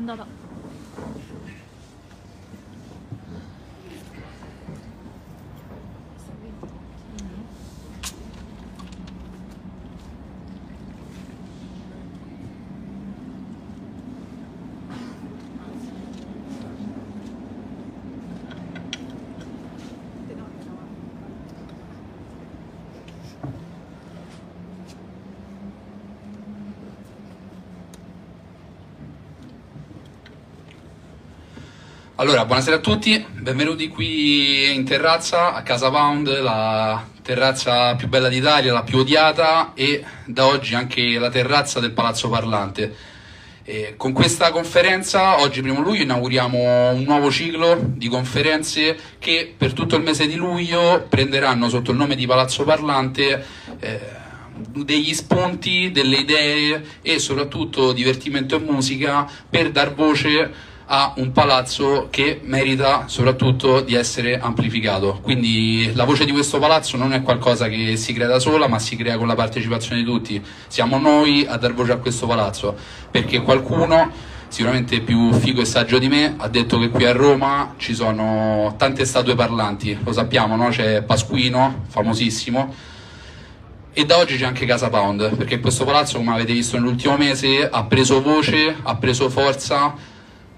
神田だ Allora, buonasera a tutti, benvenuti qui in terrazza a Casa Pound, la terrazza più bella d'Italia, la più odiata e da oggi anche la terrazza del Palazzo Parlante. E con questa conferenza, oggi primo luglio, inauguriamo un nuovo ciclo di conferenze che per tutto il mese di luglio prenderanno sotto il nome di Palazzo Parlante eh, degli spunti, delle idee e soprattutto divertimento e musica per dar voce a un palazzo che merita soprattutto di essere amplificato. Quindi la voce di questo palazzo non è qualcosa che si crea da sola, ma si crea con la partecipazione di tutti. Siamo noi a dar voce a questo palazzo, perché qualcuno sicuramente più figo e saggio di me, ha detto che qui a Roma ci sono tante statue parlanti, lo sappiamo, no? c'è Pasquino, famosissimo, e da oggi c'è anche Casa Pound, perché questo palazzo, come avete visto nell'ultimo mese, ha preso voce, ha preso forza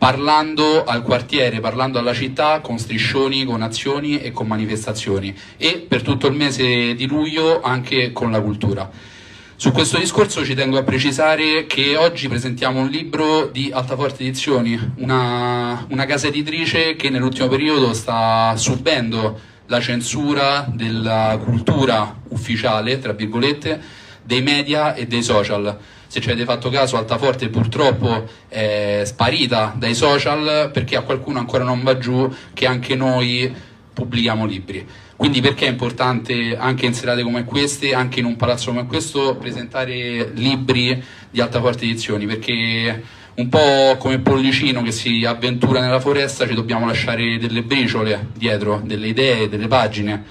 parlando al quartiere, parlando alla città con striscioni, con azioni e con manifestazioni e per tutto il mese di luglio anche con la cultura. Su questo discorso ci tengo a precisare che oggi presentiamo un libro di Altaforte Edizioni, una, una casa editrice che nell'ultimo periodo sta subendo la censura della cultura ufficiale, tra virgolette, dei media e dei social se ci avete fatto caso Altaforte purtroppo è sparita dai social perché a qualcuno ancora non va giù che anche noi pubblichiamo libri. Quindi perché è importante anche in serate come queste, anche in un palazzo come questo, presentare libri di Altaforte Edizioni? Perché un po' come Pollicino che si avventura nella foresta ci dobbiamo lasciare delle briciole dietro, delle idee, delle pagine.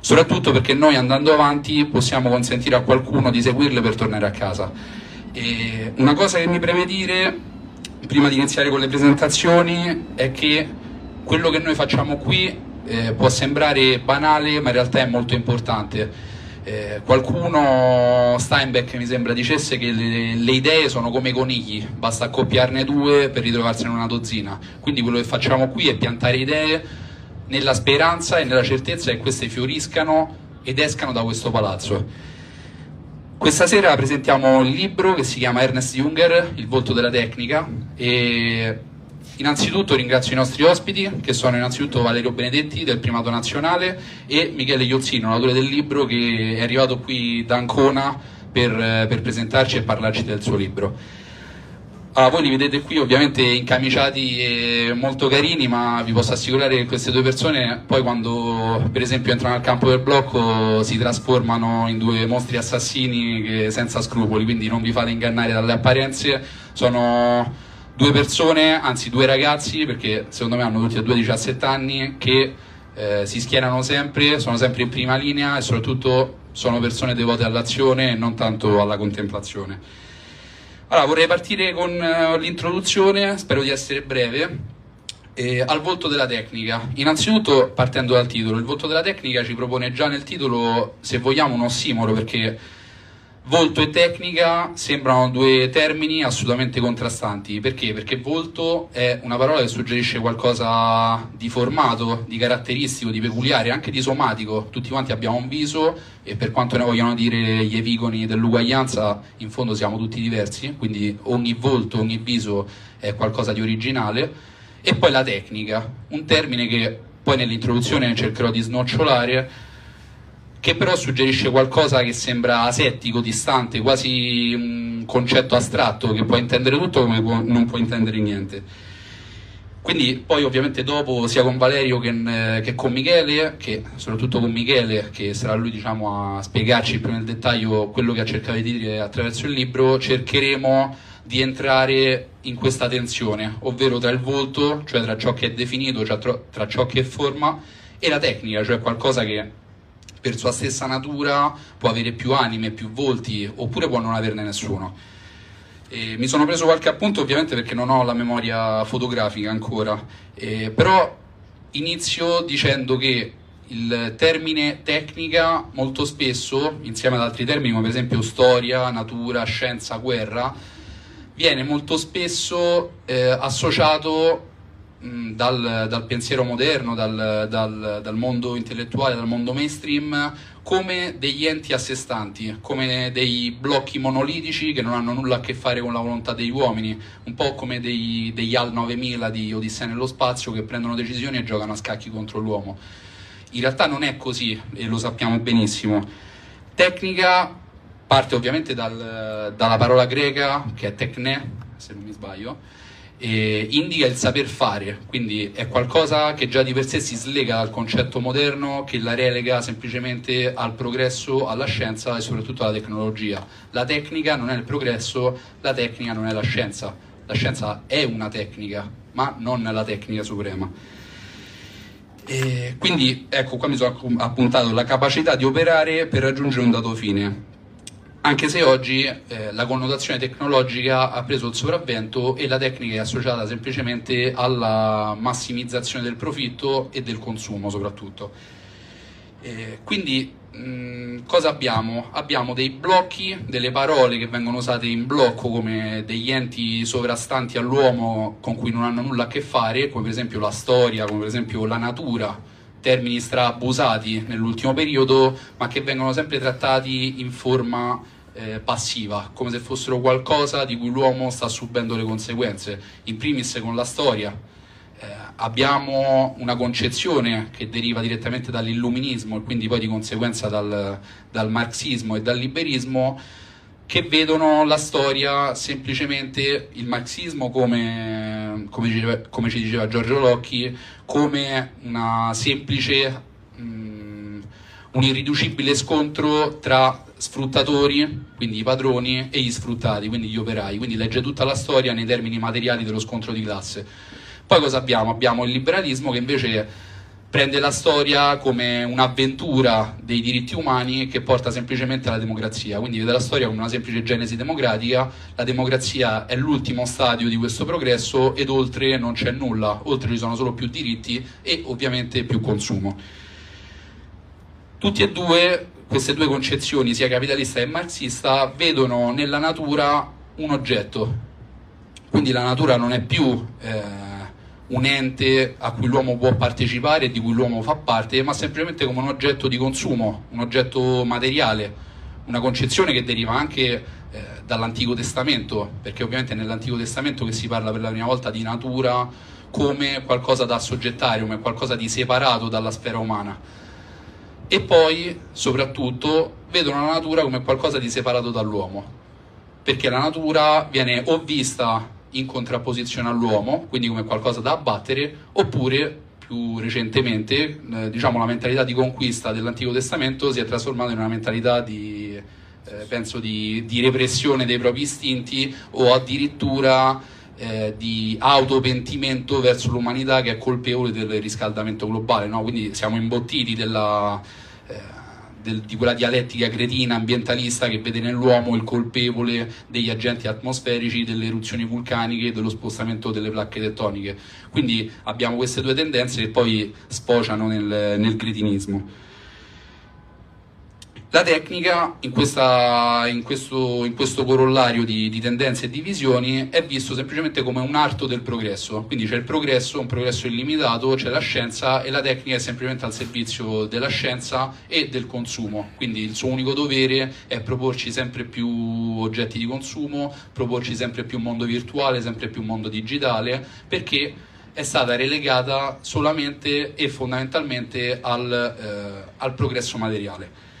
Soprattutto perché noi andando avanti possiamo consentire a qualcuno di seguirle per tornare a casa. E una cosa che mi preme dire prima di iniziare con le presentazioni è che quello che noi facciamo qui eh, può sembrare banale ma in realtà è molto importante. Eh, qualcuno, Steinbeck mi sembra, dicesse che le, le, idee sono come i conigli, basta accoppiarne due per ritrovarsene una dozzina. Quindi quello che facciamo qui è piantare idee nella speranza e nella certezza che queste fioriscano ed escano da questo palazzo. Questa sera presentiamo il libro che si chiama Ernest Junger, Il volto della tecnica e innanzitutto ringrazio i nostri ospiti che sono innanzitutto Valerio Benedetti del Primato Nazionale e Michele Iozzino, l'autore del libro che è arrivato qui da Ancona per, per presentarci e parlarci del suo libro. Allora, voi li vedete qui ovviamente incamiciati e molto carini, ma vi posso assicurare che queste due persone poi quando per esempio entrano al campo del blocco si trasformano in due mostri assassini senza scrupoli, quindi non vi fate ingannare dalle apparenze, sono due persone, anzi due ragazzi, perché secondo me hanno tutti e due 17 anni, che eh, si schierano sempre, sono sempre in prima linea e soprattutto sono persone devote all'azione e non tanto alla contemplazione. Allora, vorrei partire con uh, l'introduzione, spero di essere breve, eh, al volto della tecnica. Innanzitutto, partendo dal titolo, il volto della tecnica ci propone già nel titolo, se vogliamo, un ossimoro, perché Volto e tecnica sembrano due termini assolutamente contrastanti. Perché? Perché volto è una parola che suggerisce qualcosa di formato, di caratteristico, di peculiare, anche di somatico. Tutti quanti abbiamo un viso e per quanto ne vogliono dire gli epigoni dell'uguaglianza, in fondo siamo tutti diversi, quindi ogni volto, ogni viso è qualcosa di originale. E poi la tecnica, un termine che poi nell'introduzione cercherò di snocciolare che però suggerisce qualcosa che sembra asettico, distante, quasi un concetto astratto che può intendere tutto come può, non può intendere niente. Quindi poi ovviamente dopo sia con Valerio che, che, con Michele, che soprattutto con Michele, che sarà lui diciamo, a spiegarci più nel dettaglio quello che ha cercato di dire attraverso il libro, cercheremo di entrare in questa tensione, ovvero tra il volto, cioè tra ciò che è definito, cioè tra ciò che è forma, e la tecnica, cioè qualcosa che per sua stessa natura può avere più anime, più volti, oppure può non averne nessuno. E mi sono preso qualche appunto ovviamente perché non ho la memoria fotografica ancora, eh, però inizio dicendo che il termine tecnica molto spesso, insieme ad altri termini come per esempio storia, natura, scienza, guerra, viene molto spesso eh, associato mh, dal, dal, pensiero moderno, dal, dal, dal, mondo intellettuale, dal mondo mainstream, come degli enti a sé stanti, come dei blocchi monolitici che non hanno nulla a che fare con la volontà degli uomini, un po' come dei, degli AL 9000 di Odissea nello spazio che prendono decisioni e giocano a scacchi contro l'uomo. In realtà non è così e lo sappiamo benissimo. Tecnica parte ovviamente dal, dalla parola greca che è tecne, se non mi sbaglio, e indica il saper fare, quindi è qualcosa che già di per sé si slega dal concetto moderno che la relega semplicemente al progresso, alla scienza e soprattutto alla tecnologia. La tecnica non è il progresso, la tecnica non è la scienza. La scienza è una tecnica, ma non la tecnica suprema. E quindi ecco qua mi sono appuntato la capacità di operare per raggiungere un dato fine anche se oggi eh, la connotazione tecnologica ha preso il sopravvento e la tecnica è associata semplicemente alla massimizzazione del profitto e del consumo soprattutto. Eh, quindi mh, cosa abbiamo? Abbiamo dei blocchi, delle parole che vengono usate in blocco come degli enti sovrastanti all'uomo con cui non hanno nulla a che fare, come per esempio la storia, come per esempio la natura, termini straabusati nell'ultimo periodo, ma che vengono sempre trattati in forma eh, passiva, come se fossero qualcosa di cui l'uomo sta subendo le conseguenze, in primis con la storia. Eh, abbiamo una concezione che deriva direttamente dall'illuminismo e quindi poi di conseguenza dal, dal marxismo e dal liberismo che vedono la storia semplicemente il marxismo come, come, come ci diceva Giorgio Locchi come una semplice un irriducibile scontro tra sfruttatori, quindi i padroni, e gli sfruttati, quindi gli operai. Quindi legge tutta la storia nei termini materiali dello scontro di classe. Poi cosa abbiamo? Abbiamo il liberalismo che invece prende la storia come un'avventura dei diritti umani che porta semplicemente alla democrazia, quindi vede la storia come una semplice genesi democratica, la democrazia è l'ultimo stadio di questo progresso ed oltre non c'è nulla, oltre ci sono solo più diritti e ovviamente più consumo. Tutti e due queste due concezioni, sia capitalista che marxista, vedono nella natura un oggetto. Quindi la natura non è più eh, un ente a cui l'uomo può partecipare e di cui l'uomo fa parte, ma semplicemente come un oggetto di consumo, un oggetto materiale, una concezione che deriva anche eh, dall'Antico Testamento, perché ovviamente è nell'Antico Testamento che si parla per la prima volta di natura come qualcosa da assoggettare, come qualcosa di separato dalla sfera umana e poi, soprattutto, vedono la natura come qualcosa di separato dall'uomo, perché la natura viene o vista in contrapposizione all'uomo, quindi come qualcosa da abbattere, oppure più recentemente, eh, diciamo, la mentalità di conquista dell'Antico Testamento si è trasformata in una mentalità di, eh, penso, di, di, repressione dei propri istinti o addirittura eh, di autopentimento verso l'umanità che è colpevole del riscaldamento globale, no? quindi siamo imbottiti della, eh, del, di quella dialettica cretina ambientalista che vede nell'uomo il colpevole degli agenti atmosferici, delle eruzioni vulcaniche e dello spostamento delle placche tettoniche. Quindi abbiamo queste due tendenze che poi sfociano nel, nel cretinismo. La tecnica in, questa, in, questo, in questo, corollario di, di, tendenze e di visioni è visto semplicemente come un arto del progresso, quindi c'è il progresso, un progresso illimitato, c'è la scienza e la tecnica è semplicemente al servizio della scienza e del consumo, quindi il suo unico dovere è proporci sempre più oggetti di consumo, proporci sempre più mondo virtuale, sempre più mondo digitale, perché è stata relegata solamente e fondamentalmente al, eh, al progresso materiale.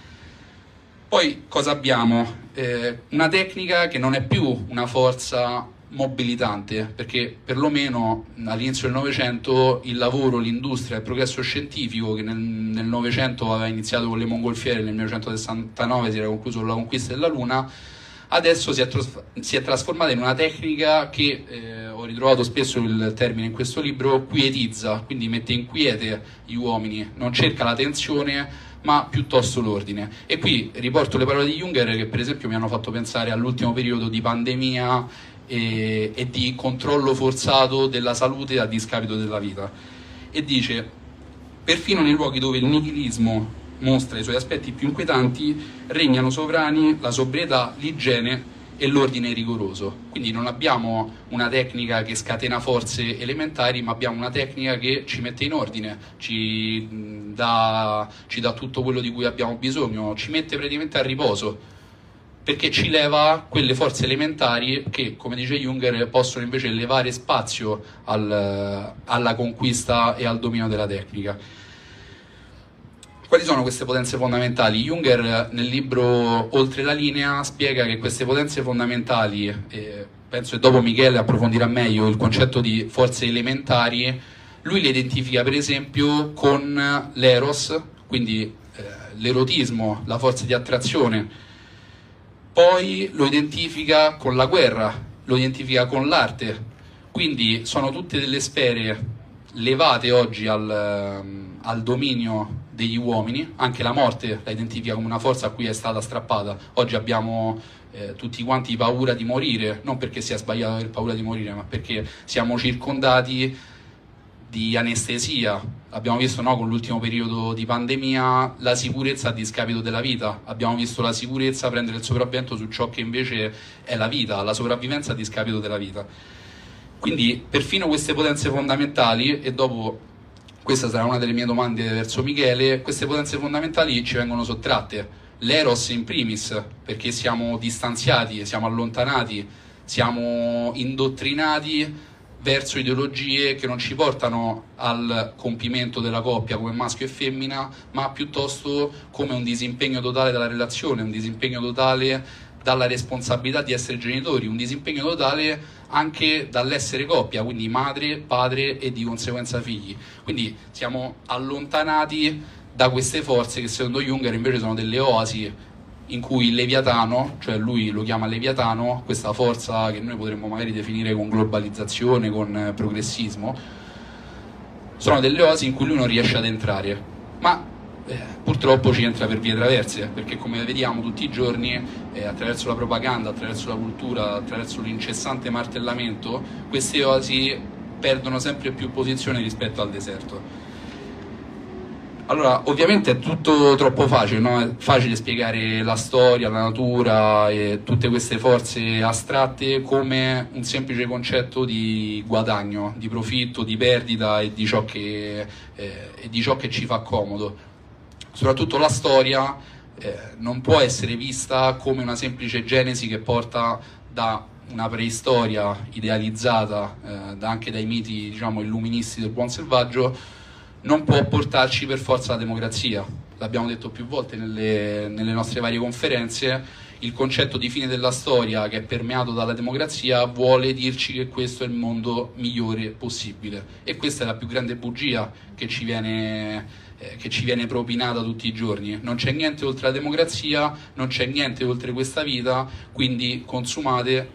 Poi cosa abbiamo? Eh, una tecnica che non è più una forza mobilitante, perché perlomeno all'inizio del Novecento il lavoro, l'industria, il progresso scientifico che nel Novecento aveva iniziato con le mongolfiere, nel 1969 si era concluso con la conquista della Luna, adesso si è, si è trasformata in una tecnica che, eh, ho ritrovato spesso il termine in questo libro, quietizza, quindi mette in quiete gli uomini, non cerca la tensione, ma piuttosto l'ordine. E qui riporto le parole di Junger che per esempio mi hanno fatto pensare all'ultimo periodo di pandemia e, e di controllo forzato della salute a discapito della vita. E dice, perfino nei luoghi dove il nichilismo mostra i suoi aspetti più inquietanti, regnano sovrani la sobrietà, l'igiene e l'ordine rigoroso. Quindi non abbiamo una tecnica che scatena forze elementari, ma abbiamo una tecnica che ci mette in ordine, ci dà, ci dà tutto quello di cui abbiamo bisogno, ci mette praticamente a riposo perché ci leva quelle forze elementari che, come dice Junger, possono invece levare spazio al, alla conquista e al dominio della tecnica. Quali sono queste potenze fondamentali? Junger nel libro Oltre la linea spiega che queste potenze fondamentali, eh, penso che dopo Michele approfondirà meglio il concetto di forze elementari, lui le identifica per esempio con l'eros, quindi eh, l'erotismo, la forza di attrazione, poi lo identifica con la guerra, lo identifica con l'arte, quindi sono tutte delle sfere levate oggi al, ehm, al dominio degli uomini, anche la morte la identifica come una forza a cui è stata strappata. Oggi abbiamo eh, tutti quanti paura di morire, non perché sia sbagliato aver paura di morire, ma perché siamo circondati di anestesia. Abbiamo visto no, con l'ultimo periodo di pandemia la sicurezza a discapito della vita, abbiamo visto la sicurezza prendere il sopravvento su ciò che invece è la vita, la sopravvivenza a discapito della vita. Quindi perfino queste potenze fondamentali, e dopo questa sarà una delle mie domande verso Michele, queste potenze fondamentali ci vengono sottratte. L'eros in primis, perché siamo distanziati, siamo allontanati, siamo indottrinati verso ideologie che non ci portano al compimento della coppia come maschio e femmina, ma piuttosto come un disimpegno totale dalla relazione, un disimpegno totale dalla responsabilità di essere genitori, un disimpegno totale anche dall'essere coppia, quindi madre, padre e di conseguenza figli. Quindi siamo allontanati da queste forze che secondo Junger invece sono delle oasi in cui il Leviatano, cioè lui lo chiama Leviatano, questa forza che noi potremmo magari definire con globalizzazione, con progressismo, sono delle oasi in cui lui non riesce ad entrare. Ma eh, purtroppo ci entra per vie traverse, perché come vediamo tutti i giorni, eh, attraverso la propaganda, attraverso la cultura, attraverso l'incessante martellamento, queste oasi perdono sempre più posizione rispetto al deserto. Allora, ovviamente è tutto troppo facile, no? è facile spiegare la storia, la natura e tutte queste forze astratte come un semplice concetto di guadagno, di profitto, di perdita e di ciò che, eh, e di ciò che ci fa comodo soprattutto la storia eh, non può essere vista come una semplice genesi che porta da una preistoria idealizzata eh, anche dai miti diciamo, illuministi del buon selvaggio, non può portarci per forza alla democrazia. L'abbiamo detto più volte nelle, nelle nostre varie conferenze, il concetto di fine della storia che è permeato dalla democrazia vuole dirci che questo è il mondo migliore possibile e questa è la più grande bugia che ci viene eh, che ci viene propinata tutti i giorni. Non c'è niente oltre la democrazia, non c'è niente oltre questa vita, quindi consumate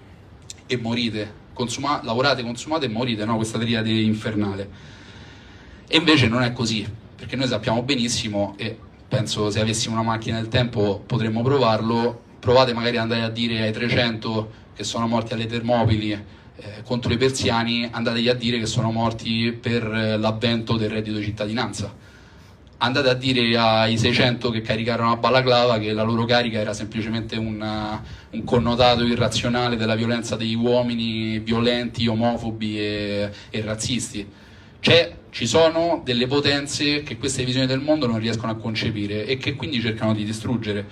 e morite. Consuma- lavorate, consumate e morite, no? questa triade infernale. E invece non è così, perché noi sappiamo benissimo, e penso se avessimo una macchina del tempo potremmo provarlo, provate magari ad andare a dire ai 300 che sono morti alle Termopili eh, contro i persiani, andategli a dire che sono morti per eh, l'avvento del reddito di cittadinanza andate a dire ai 600 che caricarono a balaclava che la loro carica era semplicemente una, un connotato irrazionale della violenza degli uomini violenti, omofobi e, e razzisti. C'è, ci sono delle potenze che queste visioni del mondo non riescono a concepire e che quindi cercano di distruggere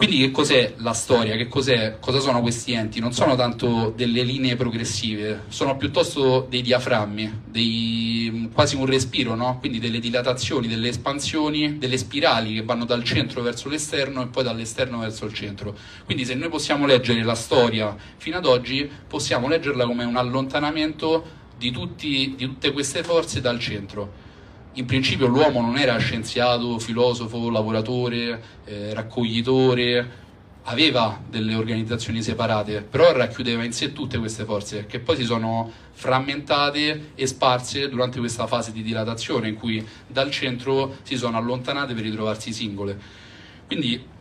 quindi che cos'è la storia? Che cos'è, cosa sono questi enti? Non sono tanto delle linee progressive, sono piuttosto dei diaframmi, dei, quasi un respiro, no? quindi delle dilatazioni, delle espansioni, delle spirali che vanno dal centro verso l'esterno e poi dall'esterno verso il centro. Quindi se noi possiamo leggere la storia fino ad oggi, possiamo leggerla come un allontanamento di, tutti, di tutte queste forze dal centro in principio l'uomo non era scienziato, filosofo, lavoratore, eh, raccoglitore, aveva delle organizzazioni separate, però racchiudeva in sé tutte queste forze che poi si sono frammentate e sparse durante questa fase di dilatazione in cui dal centro si sono allontanate per ritrovarsi singole. Quindi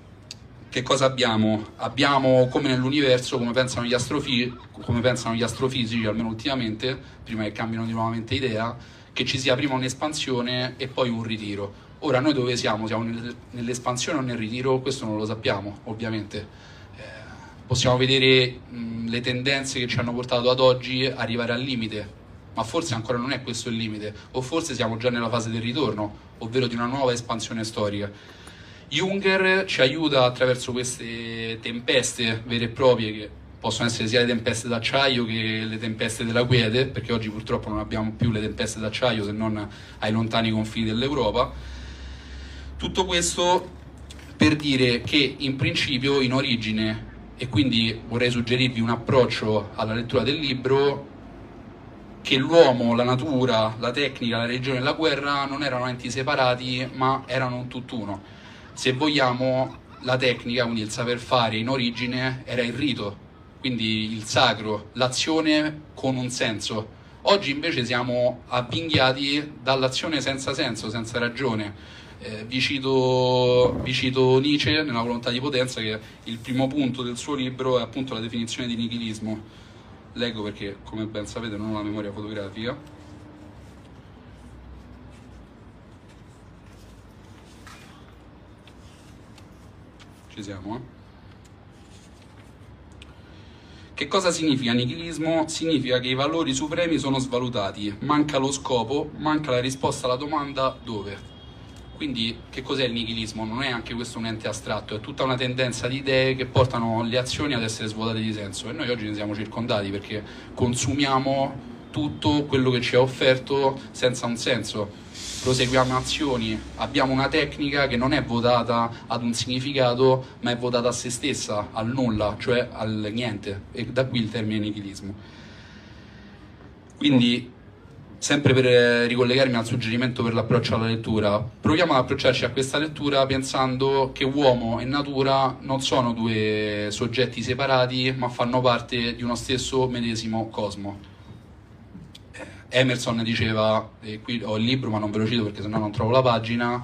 che cosa abbiamo? Abbiamo come nell'universo, come pensano gli, astrofi- come pensano gli astrofisici, almeno ultimamente, prima che cambino di nuovamente idea, che ci sia prima un'espansione e poi un ritiro. Ora noi dove siamo? Siamo nell'espansione o nel ritiro? Questo non lo sappiamo, ovviamente. Eh, possiamo vedere mh, le tendenze che ci hanno portato ad oggi arrivare al limite, ma forse ancora non è questo il limite, o forse siamo già nella fase del ritorno, ovvero di una nuova espansione storica. Junger ci aiuta attraverso queste tempeste vere e proprie che possono essere sia le tempeste d'acciaio che le tempeste della quiete, perché oggi purtroppo non abbiamo più le tempeste d'acciaio se non ai lontani confini dell'Europa. Tutto questo per dire che in principio, in origine, e quindi vorrei suggerirvi un approccio alla lettura del libro, che l'uomo, la natura, la tecnica, la religione e la guerra non erano enti separati, ma erano un tutt'uno se vogliamo, la tecnica, quindi il saper fare in origine, era il rito, quindi il sacro, l'azione con un senso. Oggi invece siamo avvinghiati dall'azione senza senso, senza ragione. Eh, vi, cito, vi, cito, Nietzsche nella volontà di potenza che il primo punto del suo libro è appunto la definizione di nichilismo. Leggo perché, come ben sapete, non ho la memoria fotografica. ci siamo. Eh? Che cosa significa nichilismo? Significa che i valori supremi sono svalutati, manca lo scopo, manca la risposta alla domanda dove. Quindi che cos'è il nichilismo? Non è anche questo un ente astratto, è tutta una tendenza di idee che portano le azioni ad essere svuotate di senso e noi oggi ne siamo circondati perché consumiamo tutto quello che ci è offerto senza un senso proseguiamo azioni, abbiamo una tecnica che non è votata ad un significato, ma è votata a se stessa, al nulla, cioè al niente, e da qui il termine nichilismo. Quindi, sempre per ricollegarmi al suggerimento per l'approccio alla lettura, proviamo ad approcciarci a questa lettura pensando che uomo e natura non sono due soggetti separati, ma fanno parte di uno stesso medesimo cosmo Emerson diceva, e qui ho il libro ma non ve lo cito perché sennò non trovo la pagina,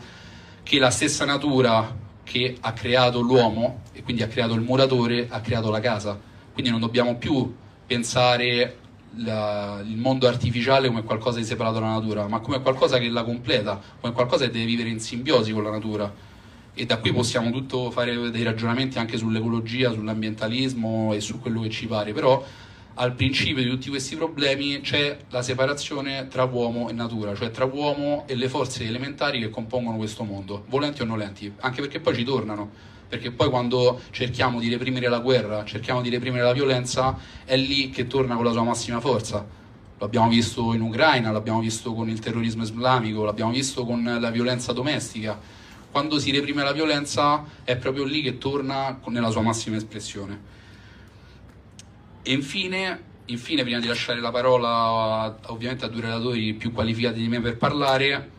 che la stessa natura che ha creato l'uomo e quindi ha creato il muratore ha creato la casa. Quindi non dobbiamo più pensare la, il mondo artificiale come qualcosa di separato dalla natura, ma come qualcosa che la completa, come qualcosa che deve vivere in simbiosi con la natura. E da qui possiamo tutto fare dei ragionamenti anche sull'ecologia, sull'ambientalismo e su quello che ci pare, però al principio di tutti questi problemi c'è la separazione tra uomo e natura, cioè tra uomo e le forze elementari che compongono questo mondo, volenti o nolenti, anche perché poi ci tornano, perché poi quando cerchiamo di reprimere la guerra, cerchiamo di reprimere la violenza, è lì che torna con la sua massima forza. L'abbiamo visto in Ucraina, l'abbiamo visto con il terrorismo islamico, l'abbiamo visto con la violenza domestica. Quando si reprime la violenza è proprio lì che torna nella sua massima espressione. E infine, infine, prima di lasciare la parola ovviamente a due relatori più qualificati di me per parlare,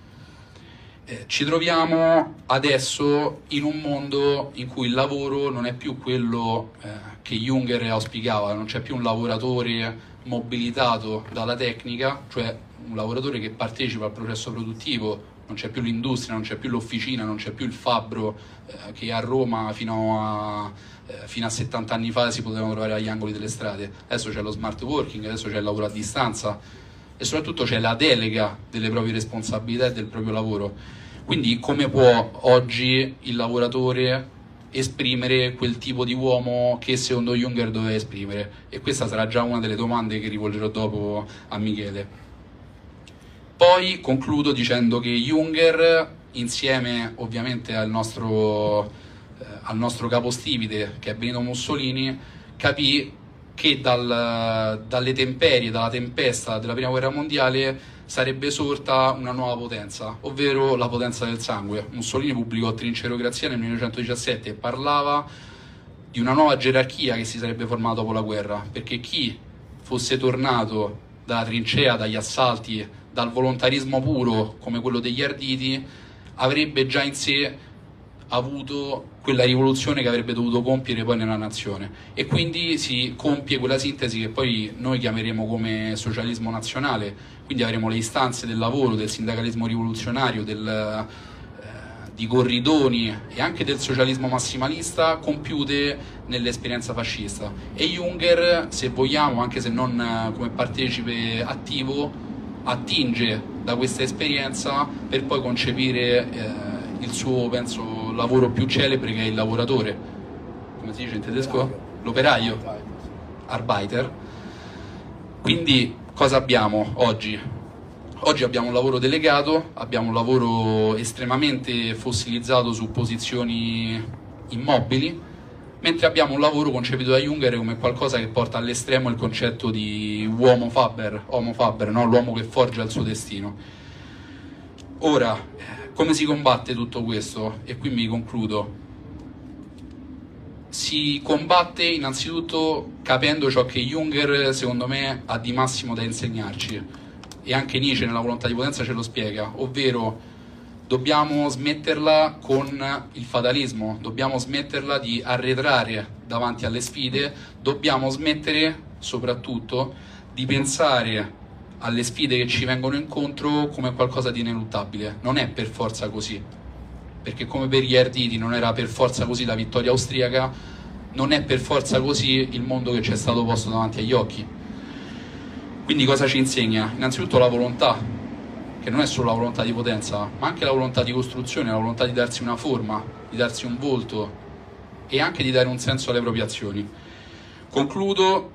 eh, ci troviamo adesso in un mondo in cui il lavoro non è più quello eh, che Junger auspicava, non c'è più un lavoratore mobilitato dalla tecnica, cioè un lavoratore che partecipa al processo produttivo, non c'è più l'industria, non c'è più l'officina, non c'è più il fabbro eh, che a Roma fino a eh, fino a 70 anni fa si potevano trovare agli angoli delle strade, adesso c'è lo smart working, adesso c'è il lavoro a distanza e soprattutto c'è la delega delle proprie responsabilità e del proprio lavoro. Quindi come può oggi il lavoratore esprimere quel tipo di uomo che secondo Junger doveva esprimere? E questa sarà già una delle domande che rivolgerò dopo a Michele. Poi concludo dicendo che Junger, insieme ovviamente al nostro eh, al nostro capostipite, che è Benito Mussolini, capì che dal, dalle temperie, dalla tempesta della prima guerra mondiale sarebbe sorta una nuova potenza, ovvero la potenza del sangue. Mussolini pubblicò Trincerocrazia nel 1917 e parlava di una nuova gerarchia che si sarebbe formata dopo la guerra, perché chi fosse tornato dalla trincea, dagli assalti, dal volontarismo puro come quello degli arditi, avrebbe già in sé avuto quella rivoluzione che avrebbe dovuto compiere poi nella nazione. E quindi si compie quella sintesi che poi noi chiameremo come socialismo nazionale, quindi avremo le istanze del lavoro, del sindacalismo rivoluzionario, del, eh, di Corridoni e anche del socialismo massimalista compiute nell'esperienza fascista. E Junger, se vogliamo, anche se non eh, come partecipe attivo, attinge da questa esperienza per poi concepire eh, il suo, penso, lavoro più celebre che è il lavoratore, come si dice in tedesco? L'operaio, Arbeiter. Quindi cosa abbiamo oggi? Oggi abbiamo un lavoro delegato, abbiamo un lavoro estremamente fossilizzato su posizioni immobili, mentre abbiamo un lavoro concepito da Junger come qualcosa che porta all'estremo il concetto di uomo faber, faber, no? l'uomo che forgia il suo destino. Ora, come si combatte tutto questo? E qui mi concludo. Si combatte innanzitutto capendo ciò che Junger, secondo me, ha di massimo da insegnarci. E anche Nietzsche nella volontà di potenza ce lo spiega, ovvero dobbiamo smetterla con il fatalismo, dobbiamo smetterla di arretrare davanti alle sfide, dobbiamo smettere soprattutto di pensare alle sfide che ci vengono incontro come qualcosa di ineluttabile. Non è per forza così, perché come per gli Arditi non era per forza così la vittoria austriaca, non è per forza così il mondo che ci è stato posto davanti agli occhi. Quindi cosa ci insegna? Innanzitutto la volontà, che non è solo la volontà di potenza, ma anche la volontà di costruzione, la volontà di darsi una forma, di darsi un volto e anche di dare un senso alle proprie azioni. Concludo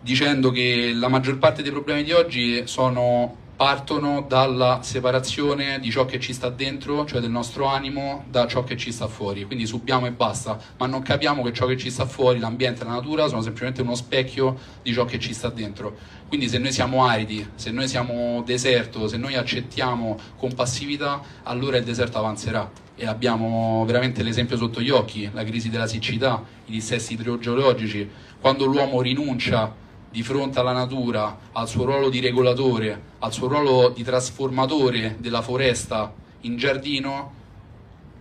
dicendo che la maggior parte dei problemi di oggi sono, partono dalla separazione di ciò che ci sta dentro, cioè del nostro animo, da ciò che ci sta fuori. Quindi subiamo e basta, ma non capiamo che ciò che ci sta fuori, l'ambiente e la natura, sono semplicemente uno specchio di ciò che ci sta dentro. Quindi se noi siamo aridi, se noi siamo deserto, se noi accettiamo con passività, allora il deserto avanzerà. E abbiamo veramente l'esempio sotto gli occhi, la crisi della siccità, i dissesti idrogeologici, quando l'uomo rinuncia di fronte alla natura, al suo ruolo di regolatore, al suo ruolo di trasformatore della foresta in giardino,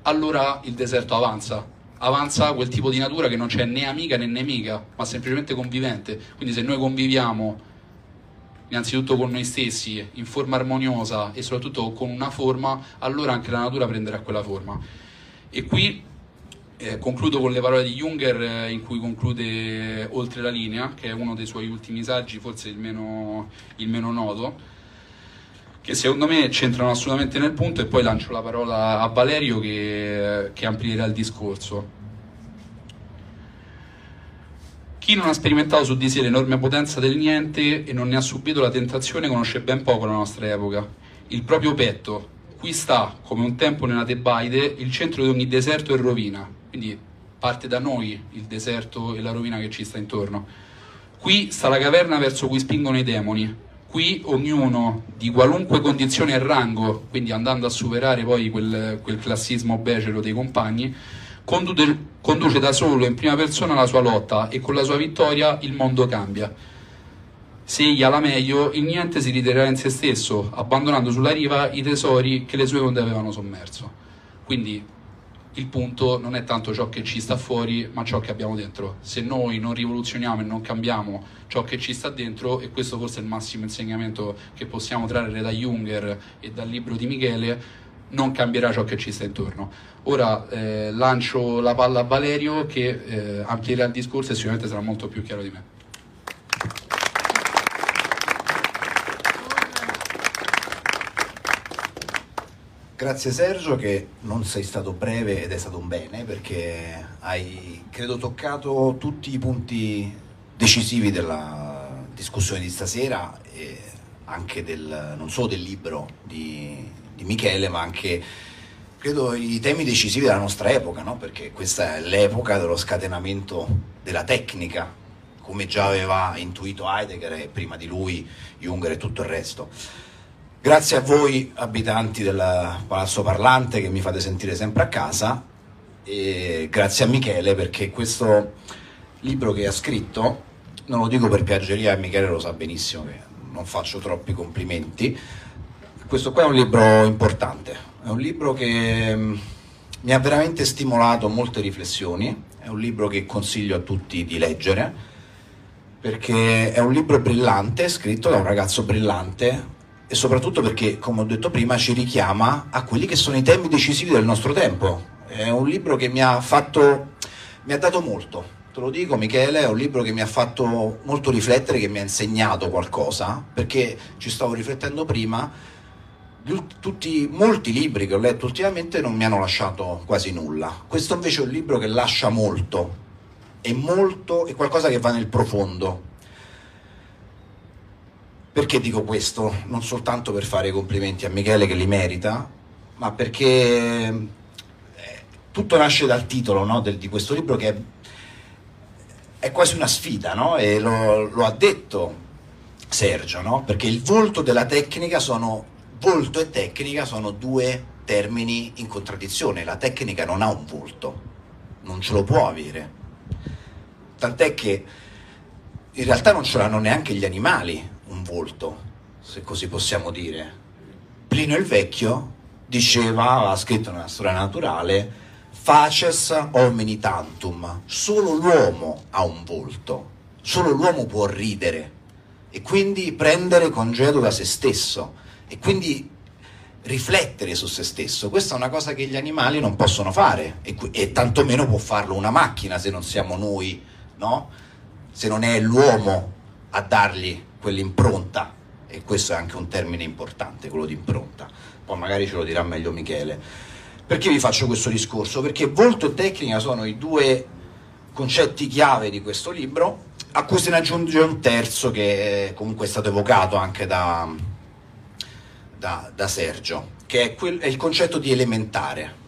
allora il deserto avanza. Avanza quel tipo di natura che non c'è né amica né nemica, ma semplicemente convivente. Quindi se noi conviviamo innanzitutto con noi stessi, in forma armoniosa e soprattutto con una forma, allora anche la natura prenderà quella forma. E qui eh, concludo con le parole di Junger eh, in cui conclude Oltre la linea, che è uno dei suoi ultimi saggi, forse il meno, il meno noto, che secondo me c'entrano assolutamente nel punto e poi lancio la parola a Valerio che, che amplierà il discorso. Chi non ha sperimentato su di sé l'enorme potenza del niente e non ne ha subito la tentazione conosce ben poco la nostra epoca. Il proprio petto, qui sta, come un tempo nella Tebaide, il centro di ogni deserto e rovina, quindi parte da noi il deserto e la rovina che ci sta intorno. Qui sta la caverna verso cui spingono i demoni. Qui ognuno di qualunque condizione e rango, quindi andando a superare poi quel, quel classismo becero dei compagni, conduce, conduce da solo in prima persona la sua lotta e con la sua vittoria il mondo cambia. Se egli ha la meglio, il niente si ritirerà in se stesso, abbandonando sulla riva i tesori che le sue onde avevano sommerso. Quindi il punto non è tanto ciò che ci sta fuori, ma ciò che abbiamo dentro. Se noi non rivoluzioniamo e non cambiamo ciò che ci sta dentro, e questo forse è il massimo insegnamento che possiamo trarre da Junger e dal libro di Michele, non cambierà ciò che ci sta intorno. Ora eh, lancio la palla a Valerio che eh, amplierà il discorso e sicuramente sarà molto più chiaro di me. Grazie Sergio che non sei stato breve ed è stato un bene perché hai credo toccato tutti i punti decisivi della discussione di stasera e anche del, non solo del libro di, di Michele ma anche credo i temi decisivi della nostra epoca no? perché questa è l'epoca dello scatenamento della tecnica come già aveva intuito Heidegger e prima di lui Junger e tutto il resto Grazie a voi abitanti del Palazzo Parlante che mi fate sentire sempre a casa e grazie a Michele perché questo libro che ha scritto, non lo dico per piaggeria, Michele lo sa benissimo che non faccio troppi complimenti, questo qua è un libro importante, è un libro che mm, mi ha veramente stimolato molte riflessioni, è un libro che consiglio a tutti di leggere perché è un libro brillante, scritto da un ragazzo brillante e soprattutto perché, come ho detto prima, ci richiama a quelli che sono i temi decisivi del nostro tempo. È un libro che mi ha fatto, mi ha dato molto, te lo dico Michele, è un libro che mi ha fatto molto riflettere, che mi ha insegnato qualcosa, perché ci stavo riflettendo prima, tutti, molti libri che ho letto ultimamente non mi hanno lasciato quasi nulla. Questo invece è un libro che lascia molto, è molto, è qualcosa che va nel profondo. Perché dico questo? Non soltanto per fare i complimenti a Michele che li merita, ma perché eh, tutto nasce dal titolo no? Del, di questo libro che è, è quasi una sfida, no? E lo, lo, ha detto Sergio, no? Perché il volto della tecnica sono volto e tecnica sono due termini in contraddizione. La tecnica non ha un volto, non ce lo può avere tant'è che in realtà non ce l'hanno neanche gli animali un volto, se così possiamo dire. Plinio il Vecchio diceva, ha scritto nella storia naturale, faces homini tantum, solo l'uomo ha un volto, solo l'uomo può ridere e quindi prendere congedo da se stesso e quindi riflettere su se stesso. Questa è una cosa che gli animali non possono fare e, e tantomeno può farlo una macchina se non siamo noi no? se non è l'uomo a dargli quell'impronta, e questo è anche un termine importante, quello di impronta, poi magari ce lo dirà meglio Michele. Perché vi faccio questo discorso? Perché volto e tecnica sono i due concetti chiave di questo libro, a cui se ne aggiunge un terzo che comunque è stato evocato anche da, da, da Sergio, che è, quel, è il concetto di elementare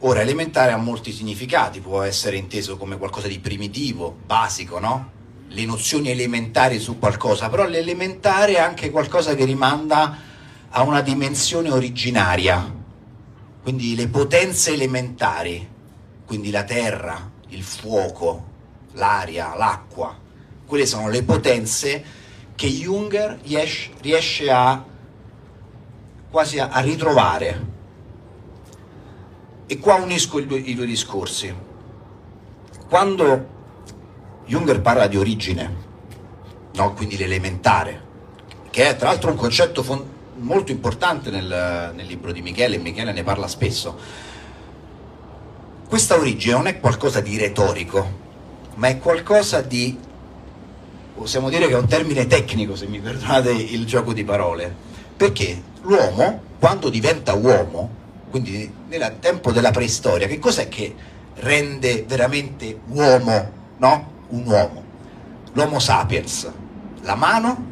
Ora, elementare ha molti significati, può essere inteso come qualcosa di primitivo, basico, no? Le nozioni elementari su qualcosa, però l'elementare è anche qualcosa che rimanda a una dimensione originaria, quindi le potenze elementari, quindi la terra, il fuoco, l'aria, l'acqua, quelle sono le potenze che Junger riesce a quasi a, ritrovare e qua unisco due, i due discorsi. Quando Junger parla di origine, no? quindi l'elementare, che è tra l'altro un concetto fon- molto importante nel, nel libro di Michele, e Michele ne parla spesso, questa origine non è qualcosa di retorico, ma è qualcosa di, possiamo dire che è un termine tecnico, se mi perdonate il gioco di parole, perché l'uomo, quando diventa uomo, quindi nel tempo della preistoria, che cos'è che rende veramente uomo, no? Un uomo. L'Homo sapiens, la mano,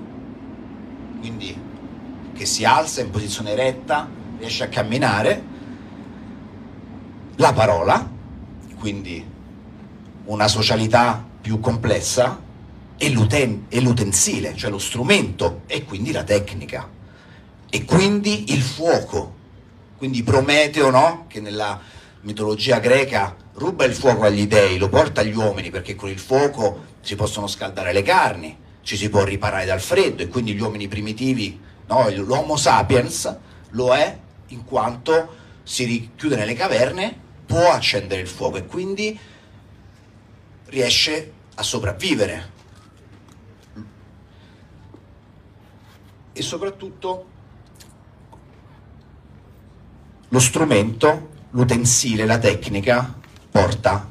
quindi che si alza in posizione retta, riesce a camminare, la parola, quindi una socialità più complessa, e, l'uten- e l'utensile, cioè lo strumento, e quindi la tecnica, e quindi il fuoco, quindi Prometeo, no? che nella mitologia greca ruba il fuoco agli dei, lo porta agli uomini perché con il fuoco si possono scaldare le carni, ci si può riparare dal freddo e quindi gli uomini primitivi, no? l'Homo sapiens lo è in quanto si richiude nelle caverne, può accendere il fuoco e quindi riesce a sopravvivere. E soprattutto lo strumento, l'utensile, la tecnica porta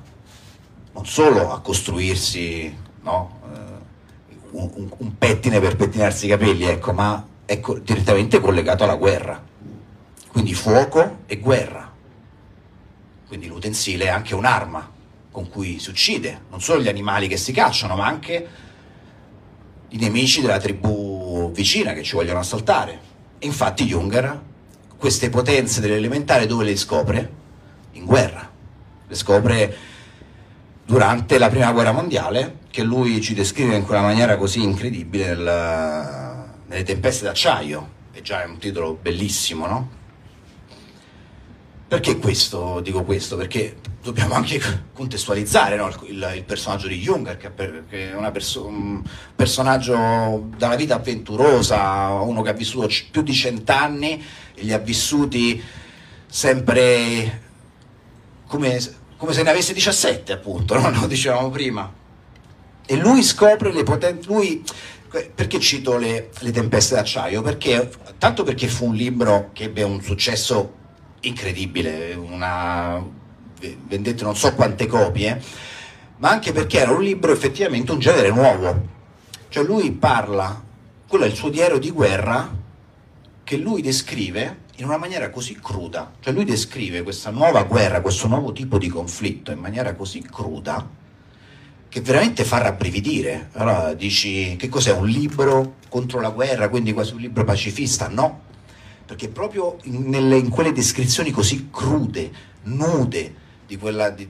non solo a costruirsi no, eh, un, un, pettine per pettinarsi i capelli, ecco, ma è co- direttamente collegato alla guerra. Quindi fuoco e guerra. Quindi l'utensile è anche un'arma con cui si uccide, non solo gli animali che si cacciano, ma anche i nemici della tribù vicina che ci vogliono assaltare. infatti Junger queste potenze dell'elementare dove le scopre? In guerra. Le scopre durante la prima guerra mondiale, che lui ci descrive in quella maniera così incredibile nel, nelle tempeste d'acciaio. E già è un titolo bellissimo, no? Perché questo? Dico questo perché dobbiamo anche contestualizzare no? il, il, personaggio di Junger, che, per, che è perso- un personaggio da una vita avventurosa, uno che ha vissuto c- più di cent'anni e li ha vissuti sempre come, come se ne avesse 17 appunto, no? lo dicevamo prima. E lui scopre le potenze, lui perché cito le, le, tempeste d'acciaio? Perché, tanto perché fu un libro che ebbe un successo incredibile, una, vendette non so quante copie, ma anche perché era un libro effettivamente un genere nuovo. Cioè lui parla, quello è il suo diario di guerra, che lui descrive in una maniera così cruda, cioè lui descrive questa nuova guerra, questo nuovo tipo di conflitto in maniera così cruda che veramente fa rabbrividire. Allora dici che cos'è un libro contro la guerra, quindi quasi un libro pacifista? No, perché proprio in, nelle, in quelle descrizioni così crude, nude, di quella, di,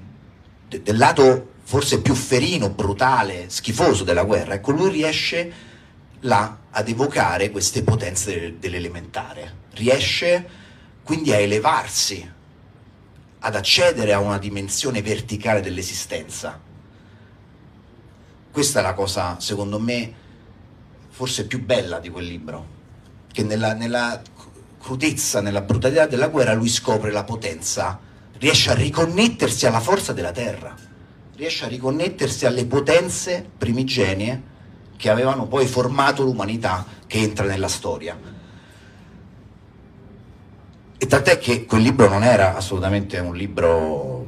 de, del lato forse più ferino, brutale, schifoso della guerra, ecco lui riesce là ad evocare queste potenze dell'elementare, riesce quindi a elevarsi, ad accedere a una dimensione verticale dell'esistenza. Questa è la cosa, secondo me, forse più bella di quel libro, che nella, nella crudezza, nella brutalità della guerra lui scopre la potenza, riesce a riconnettersi alla forza della terra, riesce a riconnettersi alle potenze primigenie che avevano poi formato l'umanità che entra nella storia. E tant'è che quel libro non era assolutamente un libro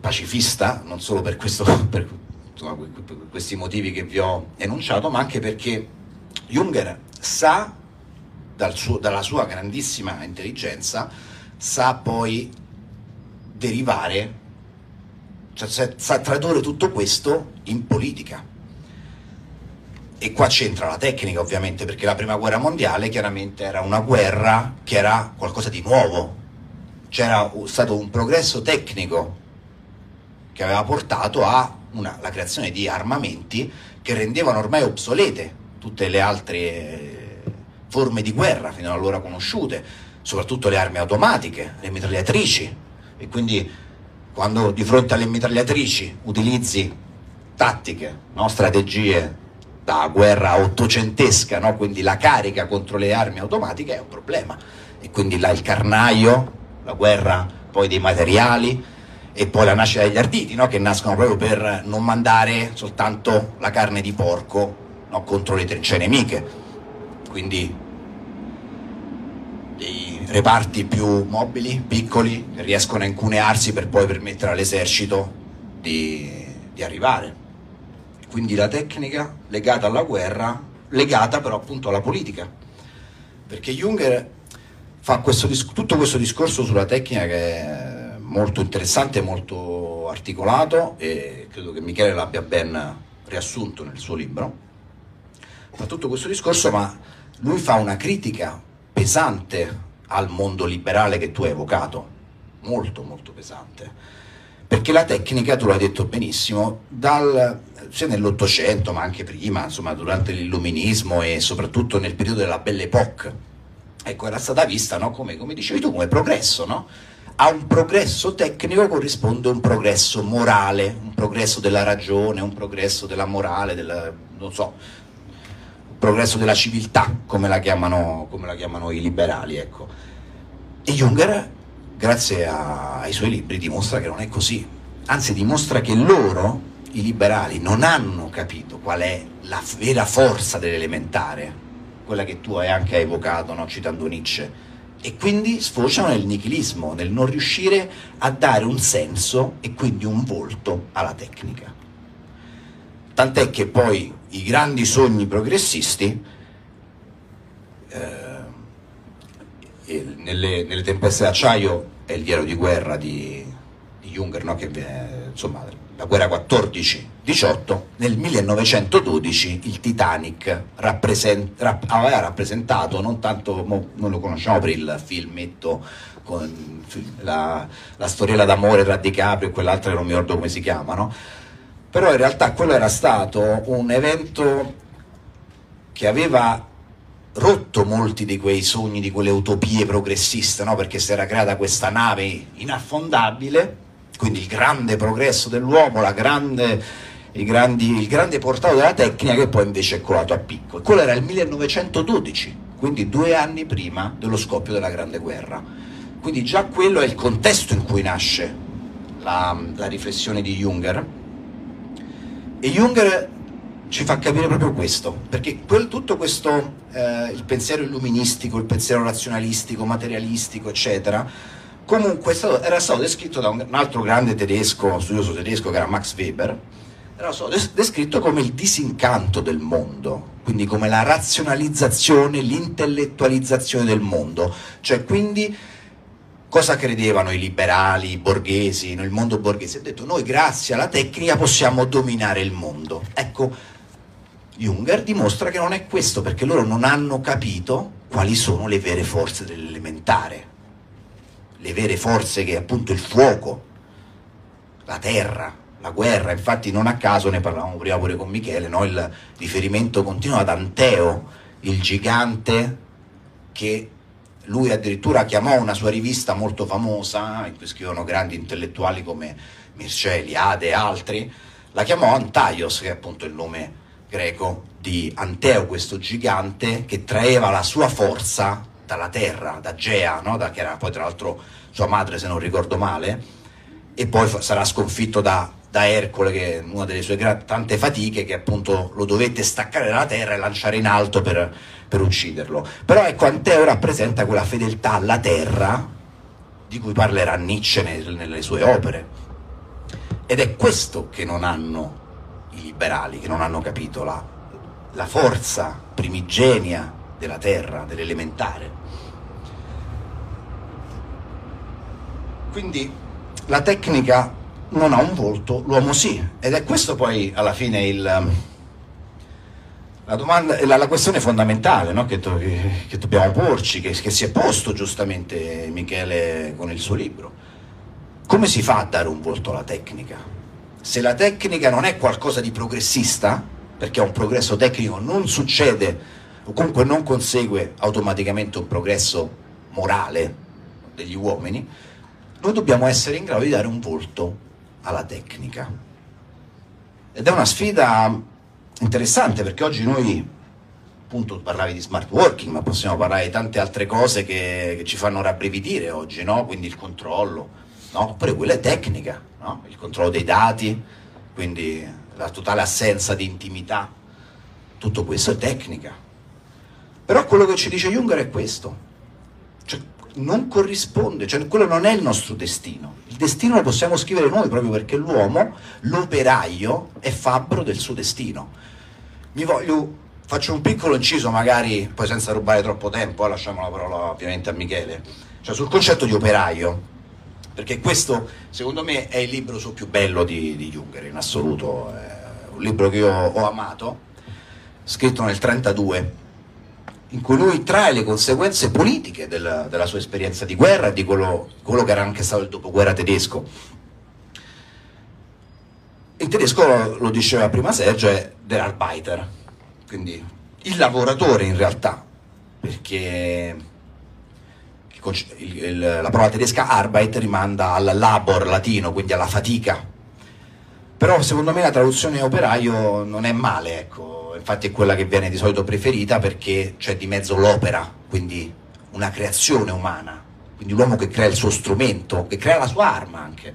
pacifista, non solo per questo, per, insomma, questi motivi che vi ho enunciato, ma anche perché Junger sa, dal suo, dalla sua grandissima intelligenza, sa poi derivare, cioè sa tradurre tutto questo in politica. E qua c'entra la tecnica ovviamente, perché la prima guerra mondiale chiaramente era una guerra che era qualcosa di nuovo, c'era stato un progresso tecnico che aveva portato a una, la creazione di armamenti che rendevano ormai obsolete tutte le altre eh, forme di guerra fino ad allora conosciute, soprattutto le armi automatiche, le mitragliatrici. E quindi quando di fronte alle mitragliatrici utilizzi tattiche, no? strategie da guerra ottocentesca, no? quindi la carica contro le armi automatiche è un problema. E quindi là il carnaio, la guerra poi dei materiali, e poi la nascita degli arditi, no? che nascono proprio per non mandare soltanto la carne di porco no? contro le trincee nemiche. Quindi dei reparti più mobili, piccoli, riescono a incunearsi per poi permettere all'esercito di, di arrivare. Quindi la tecnica legata alla guerra, legata però appunto alla politica. Perché Junger fa questo, tutto questo discorso sulla tecnica che molto interessante, molto articolato e credo che Michele l'abbia ben riassunto nel suo libro. Fa tutto questo discorso, ma lui fa una critica pesante al mondo liberale che tu hai evocato, molto molto pesante, perché la tecnica, tu l'hai detto benissimo, dal, sia nell'Ottocento ma anche prima, insomma durante l'illuminismo e soprattutto nel periodo della Belle Époque, ecco, era stata vista no, come, come dicevi tu, come progresso, no? a un progresso tecnico corrisponde un progresso morale, un progresso della ragione, un progresso della morale, della, non so, un progresso della civiltà, come la chiamano, come la chiamano i liberali. Ecco. E Junger, grazie a, ai suoi libri, dimostra che non è così, anzi dimostra che loro, i liberali, non hanno capito qual è la vera forza dell'elementare, quella che tu hai anche evocato, no? citando Nietzsche e quindi sfociano nel nichilismo, nel non riuscire a dare un senso e quindi un volto alla tecnica. Tant'è che poi i grandi sogni progressisti, eh, nelle, nelle, tempeste d'acciaio è il diario di guerra di, di Junger, no? che insomma la guerra 14-18, nel 1912 il Titanic rappresent, rap, aveva rappresentato, non tanto, non lo conosciamo per il filmetto con la, la storiella d'amore tra DiCaprio e quell'altra che non mi ricordo come si chiama, no? però in realtà quello era stato un evento che aveva rotto molti di quei sogni, di quelle utopie progressiste, no? perché si era creata questa nave inaffondabile quindi il grande progresso dell'uomo, grande, grandi, il grande portato della tecnica che poi invece è colato a picco. E quello era il 1912, quindi due anni prima dello scoppio della Grande Guerra. Quindi già quello è il contesto in cui nasce la, la riflessione di Junger. E Junger ci fa capire proprio questo, perché quel, tutto questo, eh, il pensiero illuministico, il pensiero razionalistico, materialistico, eccetera, comunque stato, era stato descritto da un, un, altro grande tedesco, studioso tedesco che era Max Weber, era stato descritto come il disincanto del mondo, quindi come la razionalizzazione, l'intellettualizzazione del mondo, cioè quindi cosa credevano i liberali, i borghesi, nel mondo borghese? Ha detto noi grazie alla tecnica possiamo dominare il mondo. Ecco, Junger dimostra che non è questo perché loro non hanno capito quali sono le vere forze dell'elementare, le vere forze che è appunto il fuoco, la terra, la guerra, infatti non a caso ne parlavamo prima pure con Michele, no? il riferimento continuo ad Anteo, il gigante che lui addirittura chiamò una sua rivista molto famosa, in cui scrivono grandi intellettuali come Mircea Eliade e altri, la chiamò Antaios, che è appunto il nome greco di Anteo, questo gigante che traeva la sua forza dalla terra, da Gea, no? da, che era poi tra l'altro sua madre se non ricordo male, e poi sarà sconfitto da, da Ercole, che è una delle sue gra- tante fatiche, che appunto lo dovette staccare dalla terra e lanciare in alto per, per ucciderlo. Però ecco, Anteo rappresenta quella fedeltà alla terra di cui parlerà Nietzsche nel, nelle sue opere. Ed è questo che non hanno i liberali che non hanno capito la, la forza primigenia della terra, dell'elementare. Quindi la tecnica non ha un volto, l'uomo sì, ed è questo poi alla fine il, la, domanda, la, la, questione fondamentale no? che, to, che, che, dobbiamo porci, che, che si è posto giustamente Michele con il suo libro. Come si fa a dare un volto alla tecnica? Se la tecnica non è qualcosa di progressista, perché un progresso tecnico non succede o comunque non consegue automaticamente un progresso morale degli uomini, noi dobbiamo essere in grado di dare un volto alla tecnica. Ed è una sfida interessante perché oggi noi, appunto, parlavi di smart working, ma possiamo parlare di tante altre cose che, che ci fanno rabbrividire oggi, no? Quindi il controllo, no? Oppure quella è tecnica, no? il controllo dei dati, quindi la totale assenza di intimità, tutto questo è tecnica. Però quello che ci dice Junger è questo, cioè, non corrisponde, cioè quello non è il nostro destino. Il destino lo possiamo scrivere noi proprio perché l'uomo, l'operaio, è fabbro del suo destino. Mi voglio, faccio un piccolo inciso magari, poi senza rubare troppo tempo, eh, lasciamo la parola ovviamente a Michele, cioè sul concetto di operaio perché questo secondo me è il libro più bello di, di Junger in assoluto, è un libro che io ho amato, scritto nel 1932, in cui lui trae le conseguenze politiche del, della sua esperienza di guerra e di quello, quello che era anche stato il dopoguerra tedesco. In tedesco, lo diceva prima Sergio, è der Arbeiter, quindi il lavoratore in realtà, perché il, il, la parola tedesca Arbeit rimanda al labor latino, quindi alla fatica. Però secondo me la traduzione operaio non è male, ecco. infatti è quella che viene di solito preferita perché c'è di mezzo l'opera, quindi una creazione umana, quindi l'uomo che crea il suo strumento, che crea la sua arma anche.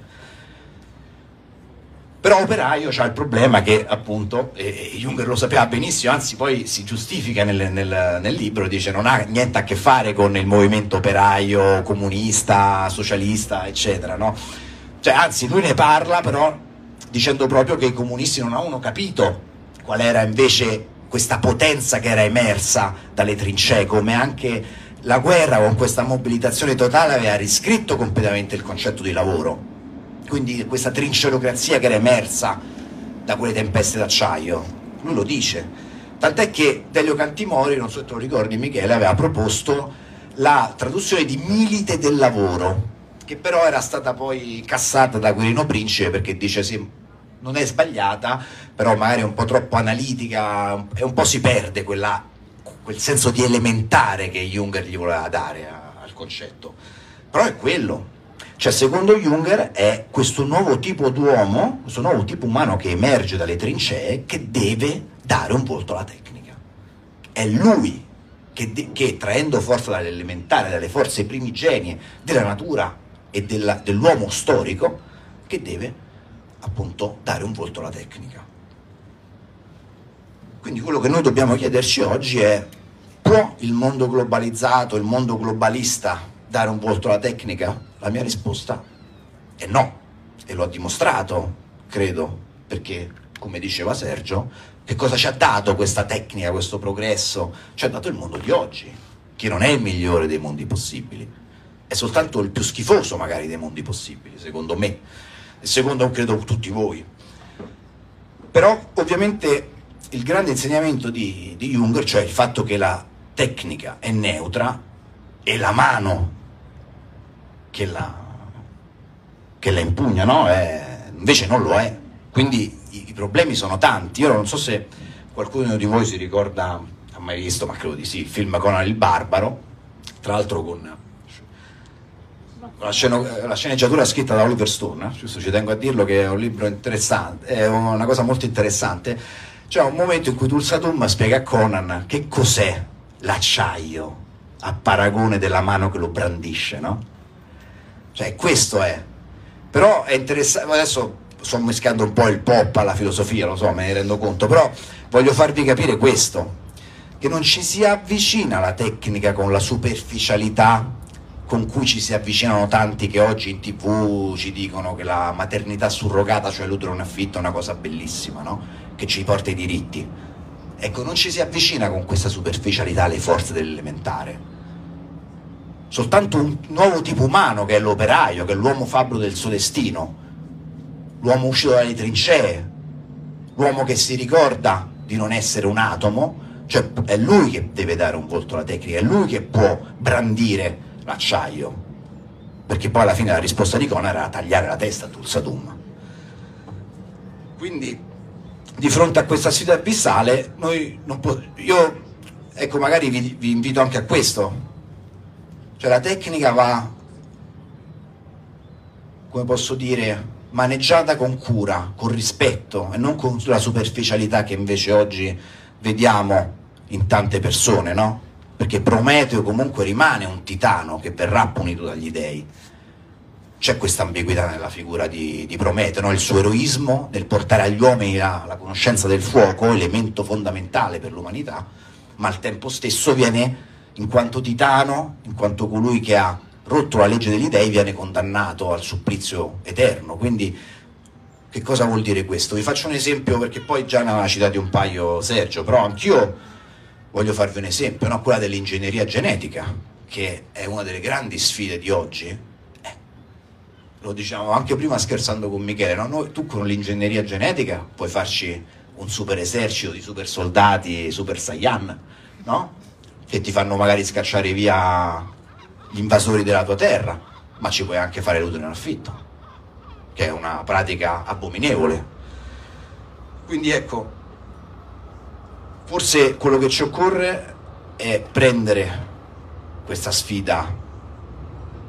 Però operaio ha il problema che appunto, e Junger lo sapeva benissimo, anzi poi si giustifica nel, nel, nel, libro, dice non ha niente a che fare con il movimento operaio, comunista, socialista, eccetera, no? Cioè, anzi lui ne parla però dicendo proprio che i comunisti non avevano capito qual era invece questa potenza che era emersa dalle trincee, come anche la guerra con questa mobilitazione totale aveva riscritto completamente il concetto di lavoro quindi questa trincerocrazia che era emersa da quelle tempeste d'acciaio, lui lo dice. Tant'è che Delio Cantimori, non so se te lo ricordi Michele, aveva proposto la traduzione di Milite del lavoro, che però era stata poi cassata da Guerino Principe perché dice sì, non è sbagliata, però magari è un po' troppo analitica e un po' si perde quella, quel senso di elementare che Junger gli voleva dare a, al concetto. Però è quello, cioè, secondo Junger è questo nuovo tipo d'uomo, questo nuovo tipo umano che emerge dalle trincee, che deve dare un volto alla tecnica. È lui che, de- che traendo forza dall'elementare, dalle forze primigenie della natura e della, dell'uomo storico, che deve appunto dare un volto alla tecnica. Quindi quello che noi dobbiamo chiederci oggi è può il mondo globalizzato, il mondo globalista dare un volto alla tecnica? La mia risposta è no, e l'ho dimostrato, credo, perché come diceva Sergio, che cosa ci ha dato questa tecnica, questo progresso? Ci ha dato il mondo di oggi, che non è il migliore dei mondi possibili, è soltanto il più schifoso magari dei mondi possibili, secondo me, e secondo credo tutti voi. Però ovviamente il grande insegnamento di, di Jung, cioè il fatto che la tecnica è neutra e la mano che la, che la impugna no? è, invece non lo è. Quindi i, i, problemi sono tanti. Io non so se qualcuno di voi si ricorda, ha mai visto, ma credo di sì, il film Conan il Barbaro, tra l'altro con la, sceno, la, sceneggiatura scritta da Oliver Stone, eh? giusto ci tengo a dirlo che è un libro interessante, è una cosa molto interessante. C'è un momento in cui Tulsatum spiega a Conan che cos'è l'acciaio a paragone della mano che lo brandisce, no? Cioè questo è. Però è interessante, adesso sto mischiando un po' il pop alla filosofia, lo so, me ne rendo conto, però voglio farvi capire questo, che non ci si avvicina alla tecnica con la superficialità con cui ci si avvicinano tanti che oggi in tv ci dicono che la maternità surrogata, cioè l'utero in affitto, è una cosa bellissima, no? che ci porta i diritti. Ecco, non ci si avvicina con questa superficialità alle forze dell'elementare. Soltanto un nuovo tipo umano, che è l'operaio, che è l'uomo fabbro del suo destino, l'uomo uscito dalle trincee, l'uomo che si ricorda di non essere un atomo, cioè è lui che deve dare un volto alla tecnica, è lui che può brandire l'acciaio, perché poi alla fine la risposta di Conan era tagliare la testa a Tulsadum. Quindi di fronte a questa sfida abissale, noi non po- io ecco magari vi, vi invito anche a questo, cioè la tecnica va, come posso dire, maneggiata con cura, con rispetto e non con la superficialità che invece oggi vediamo in tante persone, no? Perché Prometeo comunque rimane un titano che verrà punito dagli dei. C'è questa ambiguità nella figura di, di Prometeo, no? il suo eroismo nel portare agli uomini la, la conoscenza del fuoco, elemento fondamentale per l'umanità, ma al tempo stesso viene in quanto titano, in quanto colui che ha rotto la legge degli dei viene condannato al supplizio eterno. Quindi che cosa vuol dire questo? Vi faccio un esempio perché poi già ne aveva citati un paio Sergio, però anch'io voglio farvi un esempio, no? quella dell'ingegneria genetica, che è una delle grandi sfide di oggi. Eh, lo diciamo anche prima scherzando con Michele, no? Noi, tu con l'ingegneria genetica puoi farci un super esercito di super soldati, super Saiyan, no? Che ti fanno magari scacciare via gli invasori della tua terra, ma ci puoi anche fare l'utero in affitto, che è una pratica abominevole. Quindi ecco, forse quello che ci occorre è prendere questa sfida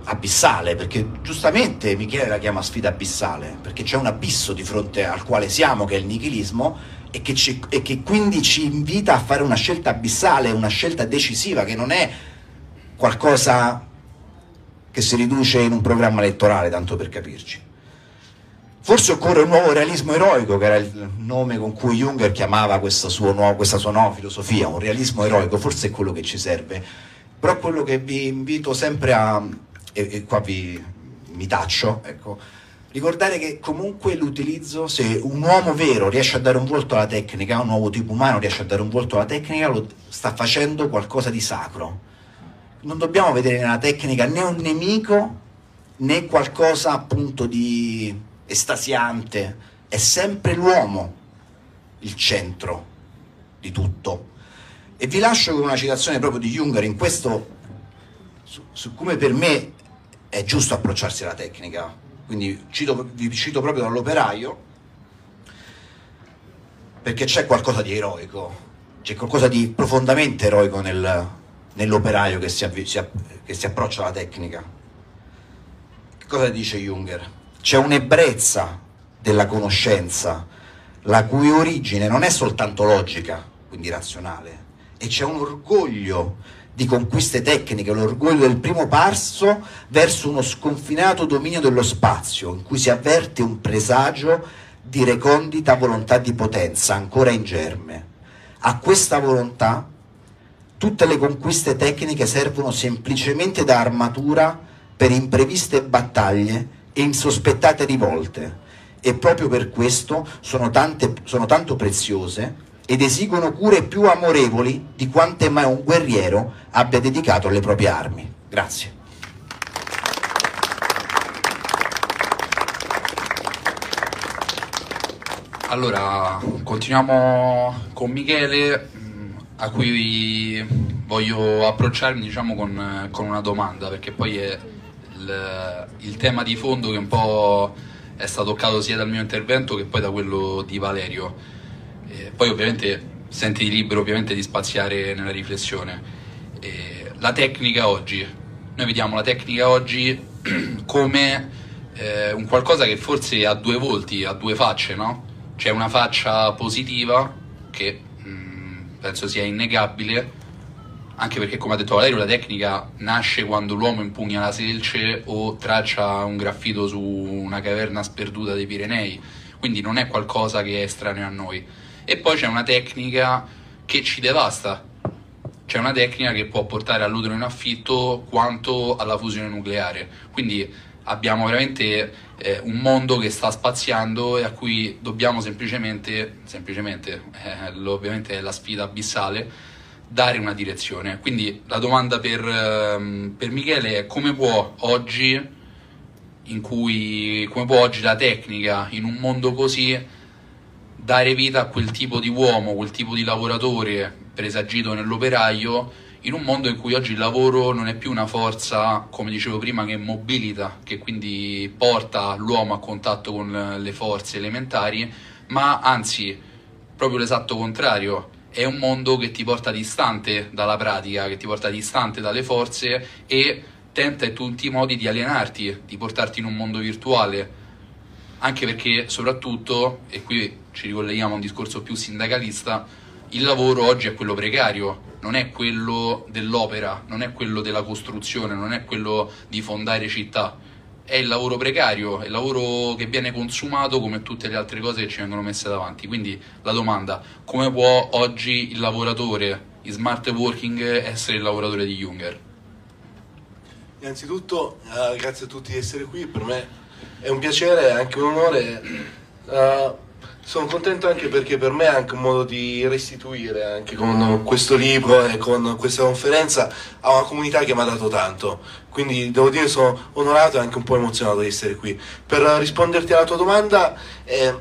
abissale, perché giustamente Michele la chiama sfida abissale, perché c'è un abisso di fronte al quale siamo, che è il nichilismo, e che, ci, e che quindi ci invita a fare una scelta abissale, una scelta decisiva, che non è qualcosa che si riduce in un programma elettorale, tanto per capirci. Forse occorre un nuovo realismo eroico, che era il nome con cui Junger chiamava questa sua, nuova, questa sua nuova filosofia, un realismo eroico, forse è quello che ci serve. Però quello che vi invito sempre a, e, e qua vi, mi taccio, ecco, ricordare che comunque l'utilizzo, se un uomo vero riesce a dare un volto alla tecnica, un nuovo tipo umano riesce a dare un volto alla tecnica, lo sta facendo qualcosa di sacro non dobbiamo vedere nella tecnica né un nemico né qualcosa appunto di estasiante, è sempre l'uomo il centro di tutto. E vi lascio con una citazione proprio di Junger in questo, su, su come per me è giusto approcciarsi alla tecnica. Quindi cito, vi cito proprio dall'operaio, perché c'è qualcosa di eroico, c'è qualcosa di profondamente eroico nel, nell'operaio che si, avvi- si che si approccia alla tecnica. Che cosa dice Junger? C'è un'ebbrezza della conoscenza, la cui origine non è soltanto logica, quindi razionale, e c'è un orgoglio di conquiste tecniche, l'orgoglio del primo passo verso uno sconfinato dominio dello spazio, in cui si avverte un presagio di recondita volontà di potenza ancora in germe. A questa volontà tutte le conquiste tecniche servono semplicemente da armatura per impreviste battaglie e insospettate rivolte e proprio per questo sono, tante, sono tanto preziose ed esigono cure più amorevoli di quante mai un guerriero abbia dedicato alle proprie armi. Grazie. Allora, continuiamo con Michele, mm, a cui voglio approcciarmi diciamo, con, con, una domanda, perché poi è il, il tema di fondo che un po' è stato toccato sia dal mio intervento che poi da quello di Valerio eh, poi ovviamente senti libero ovviamente di spaziare nella riflessione. Eh, la tecnica oggi, noi vediamo la tecnica oggi come eh, un qualcosa che forse ha due volti, ha due facce, no? C'è una faccia positiva che mh, mm, penso sia innegabile, anche perché come ha detto Valerio la tecnica nasce quando l'uomo impugna la selce o traccia un graffito su una caverna sperduta dei Pirenei, quindi non è qualcosa che è estraneo a noi e poi c'è una tecnica che ci devasta. C'è una tecnica che può portare all'utero in affitto quanto alla fusione nucleare. Quindi abbiamo veramente eh, un mondo che sta spaziando e a cui dobbiamo semplicemente, semplicemente eh, ovviamente è la sfida abissale, dare una direzione. Quindi la domanda per, ehm, per Michele è come può oggi, cui, come può oggi la tecnica in un mondo così dare vita a quel tipo di uomo, quel tipo di lavoratore presagito nell'operaio in un mondo in cui oggi il lavoro non è più una forza, come dicevo prima, che mobilita, che quindi porta l'uomo a contatto con le forze elementari, ma anzi, proprio l'esatto contrario, è un mondo che ti porta distante dalla pratica, che ti porta distante dalle forze e tenta in tutti i modi di alienarti, di portarti in un mondo virtuale, anche perché soprattutto, e qui ci ricolleghiamo a un discorso più sindacalista, il lavoro oggi è quello precario, non è quello dell'opera, non è quello della costruzione, non è quello di fondare città, è il lavoro precario, è il lavoro che viene consumato come tutte le altre cose che ci vengono messe davanti. Quindi la domanda, come può oggi il lavoratore in smart working essere il lavoratore di Junger? Innanzitutto, uh, grazie a tutti di essere qui, per me è un piacere, è anche un onore. Uh, sono contento anche perché per me è anche un modo di restituire anche con questo libro e con questa conferenza a una comunità che mi ha dato tanto. Quindi devo dire sono onorato e anche un po' emozionato di essere qui. Per risponderti alla tua domanda, eh,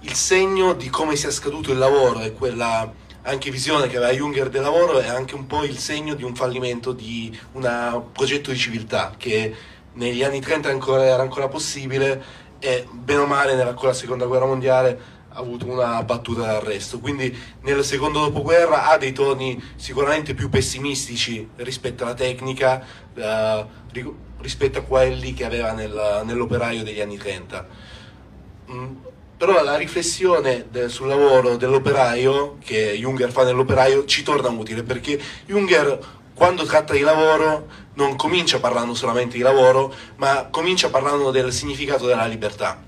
il segno di come sia scaduto il lavoro e quella anche visione che aveva Junger del lavoro è anche un po' il segno di un fallimento di un progetto di civiltà che negli anni 30 ancora, era ancora possibile e bene o male con la seconda guerra mondiale avuto una battuta d'arresto. Quindi nel secondo dopoguerra ha dei toni sicuramente più pessimistici rispetto alla tecnica, eh, rispetto a quelli che aveva nel, nell'operaio degli anni 30. Mm, però la riflessione del, sul lavoro dell'operaio che Junger fa nell'operaio ci torna utile perché Junger quando tratta di lavoro non comincia parlando solamente di lavoro, ma comincia parlando del significato della libertà.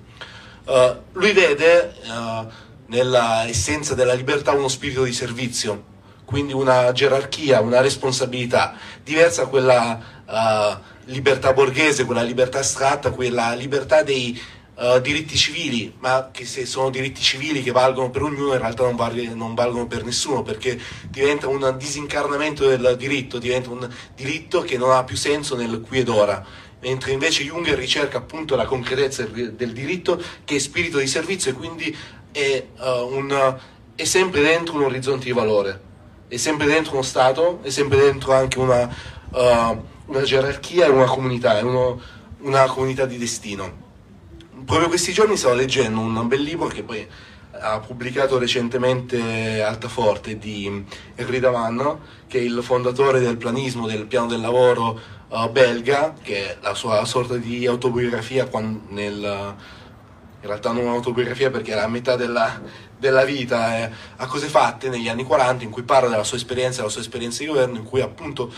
Uh, lui vede uh, nella essenza della libertà uno spirito di servizio, quindi una gerarchia, una responsabilità diversa da quella uh, libertà borghese, quella libertà astratta, quella libertà dei uh, diritti civili, ma che se sono diritti civili che valgono per ognuno, in realtà non, valgono, non valgono per nessuno, perché diventa un disincarnamento del diritto, diventa un diritto che non ha più senso nel qui ed ora. Mentre invece Junger ricerca appunto la concretezza del diritto, che è spirito di servizio e quindi è, uh, un, è sempre dentro un orizzonte di valore, è sempre dentro uno Stato, è sempre dentro anche una, uh, una gerarchia e una comunità, è uno, una comunità di destino. Proprio questi giorni stavo leggendo un bel libro che poi ha pubblicato recentemente Altaforte di Henri Davanno, che è il fondatore del planismo, del piano del lavoro uh, belga, che è la sua sorta di autobiografia nel, in realtà non un'autobiografia perché era a metà della, della vita e a cose fatte negli anni 40 in cui parla della sua esperienza, della sua esperienza di governo, in cui appunto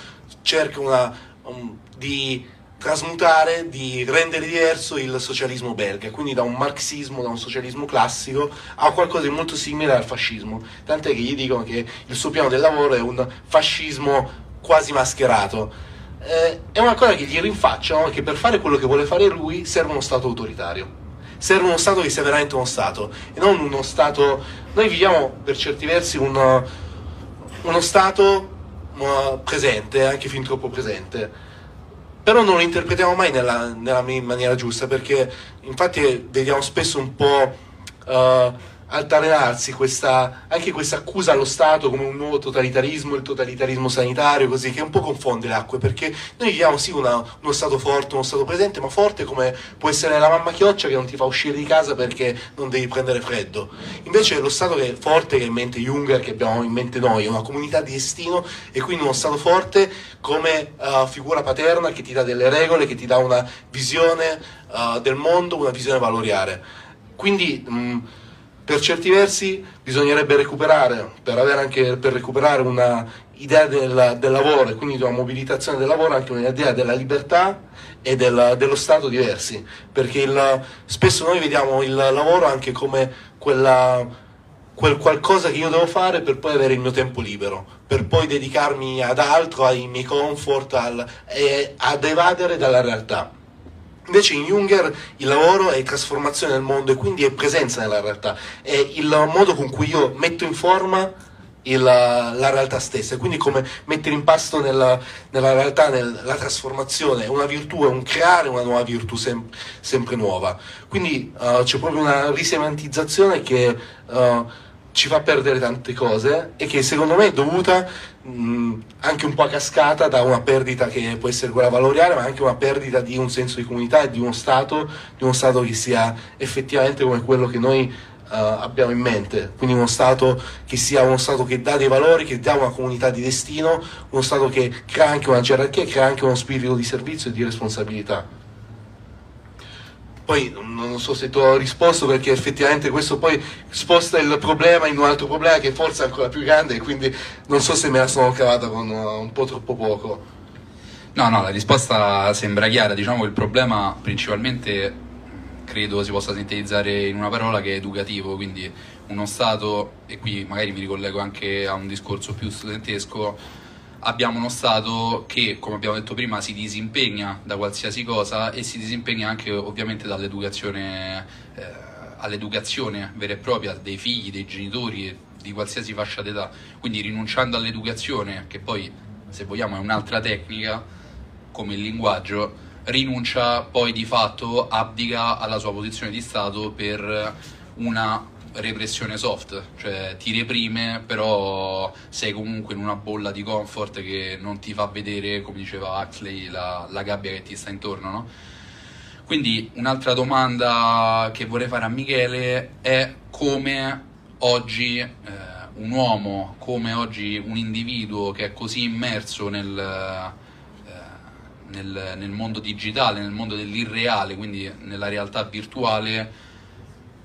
cerca una, um, di trasmutare, di rendere diverso il socialismo belga, quindi da un marxismo, da un socialismo classico a qualcosa di molto simile al fascismo, tant'è che gli dicono che il suo piano del lavoro è un fascismo quasi mascherato. Eh, è una cosa che gli rinfacciano che per fare quello che vuole fare lui serve uno Stato autoritario. Serve uno Stato che sia veramente uno Stato e non uno Stato... Noi viviamo per certi versi un, uno Stato uh, presente, anche fin troppo presente però non lo interpretiamo mai nella, nella maniera giusta perché infatti vediamo spesso un po' uh, altalenarsi questa, anche questa accusa allo Stato come un nuovo totalitarismo, il totalitarismo sanitario, così che un po' confonde le acque, perché noi viviamo sì una, uno Stato forte, uno Stato presente, ma forte come può essere la mamma chioccia che non ti fa uscire di casa perché non devi prendere freddo. Invece lo Stato che è forte, che ha in mente Junger, che abbiamo in mente noi, è una comunità di destino e quindi uno Stato forte come uh, figura paterna che ti dà delle regole, che ti dà una visione uh, del mondo, una visione valoriale. Quindi mh, per certi versi bisognerebbe recuperare, per, anche, per recuperare un'idea del, del, lavoro e quindi di una mobilitazione del lavoro, anche un'idea della libertà e del, dello Stato diversi, perché il, spesso noi vediamo il lavoro anche come quella, quel qualcosa che io devo fare per poi avere il mio tempo libero, per poi dedicarmi ad altro, ai miei comfort, al, e ad evadere dalla realtà. Invece in Junger il lavoro è trasformazione del mondo e quindi è presenza nella realtà, è il modo con cui io metto in forma il, la realtà stessa, e quindi come mettere in pasto nella, nella realtà nel, la trasformazione, è una virtù, è un creare una nuova virtù sem, sempre nuova. Quindi uh, c'è proprio una risemantizzazione che uh, ci fa perdere tante cose e che secondo me è dovuta mh, anche un po' a cascata da una perdita che può essere quella valoriale, ma anche una perdita di un senso di comunità e di uno Stato, di uno Stato che sia effettivamente come quello che noi Uh, abbiamo in mente, quindi uno Stato che sia uno Stato che dà dei valori, che dà una comunità di destino, uno Stato che crea anche una gerarchia, crea anche uno spirito di servizio e di responsabilità. Poi non so se ti ho risposto perché effettivamente questo poi sposta il problema in un altro problema che forse è ancora più grande e quindi non so se me la sono cavata con uh, un po' troppo poco. No, no, la risposta sembra chiara. Diciamo che il problema principalmente credo si possa sintetizzare in una parola che è educativo, quindi uno Stato, e qui magari mi ricollego anche a un discorso più studentesco, abbiamo uno Stato che, come abbiamo detto prima, si disimpegna da qualsiasi cosa e si disimpegna anche ovviamente dall'educazione, eh, all'educazione vera e propria dei figli, dei genitori, di qualsiasi fascia d'età. Quindi rinunciando all'educazione, che poi se vogliamo è un'altra tecnica, come il linguaggio, rinuncia poi di fatto, abdica alla sua posizione di Stato per una repressione soft, cioè ti reprime, però sei comunque in una bolla di comfort che non ti fa vedere, come diceva Huxley, la, la gabbia che ti sta intorno, no? Quindi un'altra domanda che vorrei fare a Michele è come oggi eh, un uomo, come oggi un individuo che è così immerso nel, eh, nel, nel mondo digitale, nel mondo dell'irreale, quindi nella realtà virtuale,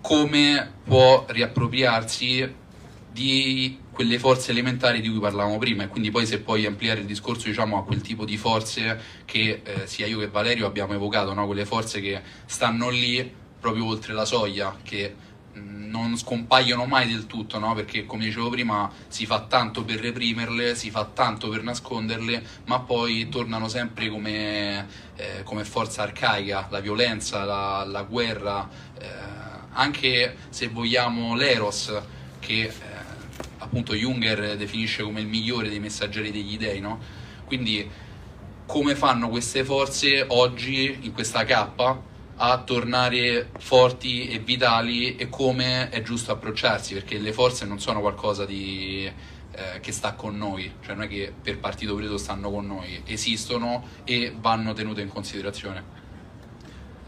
come può riappropriarsi di quelle forze elementari di cui parlavamo prima e quindi poi se puoi ampliare il discorso diciamo, a quel tipo di forze che eh, sia io che Valerio abbiamo evocato, no? quelle forze che stanno lì proprio oltre la soglia, che non scompaiono mai del tutto, no? perché come dicevo prima si fa tanto per reprimerle, si fa tanto per nasconderle, ma poi tornano sempre come, eh, come forza arcaica, la violenza, la, la guerra. Eh, anche se vogliamo l'Eros, che eh, appunto Junger definisce come il migliore dei messaggeri degli dei, no? Quindi come fanno queste forze oggi in questa cappa a tornare forti e vitali e come è giusto approcciarsi, perché le forze non sono qualcosa di, eh, che sta con noi, cioè non è che per partito preso stanno con noi, esistono e vanno tenute in considerazione.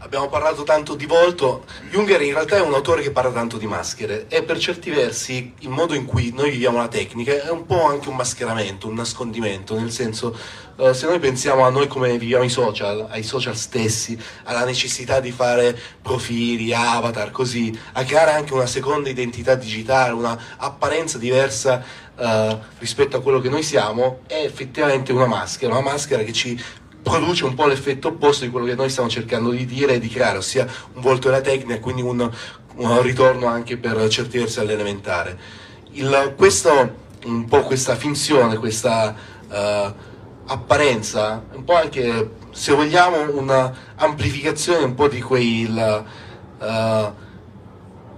Abbiamo parlato tanto di volto, Junger in realtà è un autore che parla tanto di maschere e per certi versi il modo in cui noi viviamo la tecnica è un po' anche un mascheramento, un nascondimento, nel senso uh, se noi pensiamo a noi come viviamo i social, ai social stessi, alla necessità di fare profili, avatar, così, a creare anche una seconda identità digitale, una apparenza diversa uh, rispetto a quello che noi siamo, è effettivamente una maschera, una maschera che ci produce un po' l'effetto opposto di quello che noi stiamo cercando di dire e di creare, ossia un volto della tecnica e quindi un, un, ritorno anche per certi versi all'elementare. Il, questo, un po' questa finzione, questa uh, apparenza, un po' anche, se vogliamo, un'amplificazione un po' di quei... Il, uh,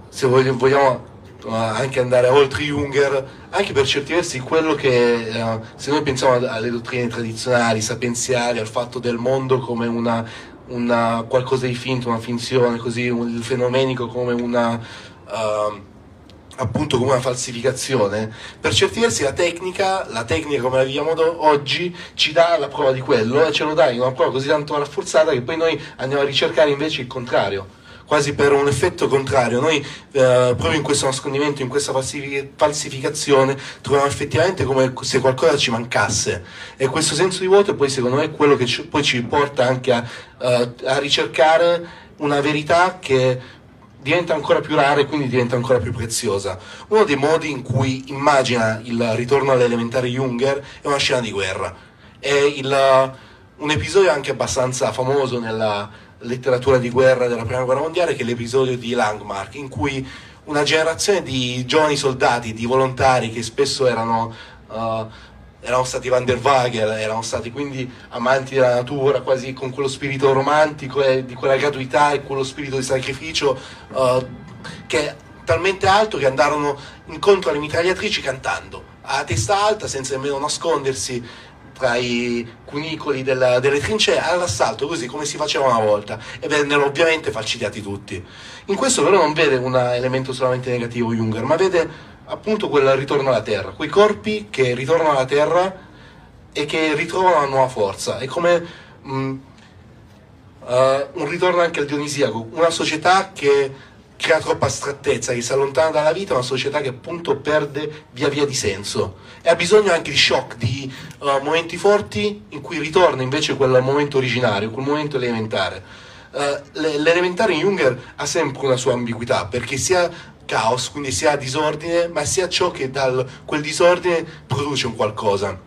se vogliamo anche andare oltre Junger, anche per certi versi quello che, uh, se noi pensiamo alle dottrine tradizionali, sapienziali, al fatto del mondo come una, una qualcosa di finto, una finzione, così, un, il fenomenico come una... Uh, appunto come una falsificazione per certi versi la tecnica la tecnica come la viviamo oggi ci dà la prova di quello ce lo dà in una prova così tanto rafforzata che poi noi andiamo a ricercare invece il contrario quasi per un effetto contrario. Noi eh, proprio in questo nascondimento, in questa falsificazione, troviamo effettivamente come se qualcosa ci mancasse. E questo senso di vuoto poi secondo me è quello che ci, poi ci porta anche a, uh, a ricercare una verità che diventa ancora più rara e quindi diventa ancora più preziosa. Uno dei modi in cui immagina il ritorno all'elementare Junger è una scena di guerra. È il, un episodio anche abbastanza famoso nella, letteratura di guerra della prima guerra mondiale, che è l'episodio di Langmark, in cui una generazione di giovani soldati, di volontari che spesso erano, uh, erano stati Van der Wager, erano stati quindi amanti della natura, quasi con quello spirito romantico e di quella gratuità e quello spirito di sacrificio uh, che è talmente alto che andarono incontro alle mitragliatrici cantando a testa alta senza nemmeno nascondersi tra i cunicoli della, delle trincee all'assalto, così come si faceva una volta, e vennero ovviamente falcidiati tutti. In questo però non vede un elemento solamente negativo Junger, ma vede appunto quel ritorno alla Terra, quei corpi che ritornano alla Terra e che ritrovano una nuova forza. È come mh, mm, uh, un ritorno anche al Dionisiaco, una società che crea troppa astrattezza, che si allontana dalla vita, una società che appunto perde via via di senso e ha bisogno anche di shock, di uh, momenti forti in cui ritorna invece quel momento originario, quel momento elementare. Uh, l'elementare in Junger ha sempre una sua ambiguità perché sia caos, quindi sia disordine, ma sia ciò che da quel disordine produce un qualcosa.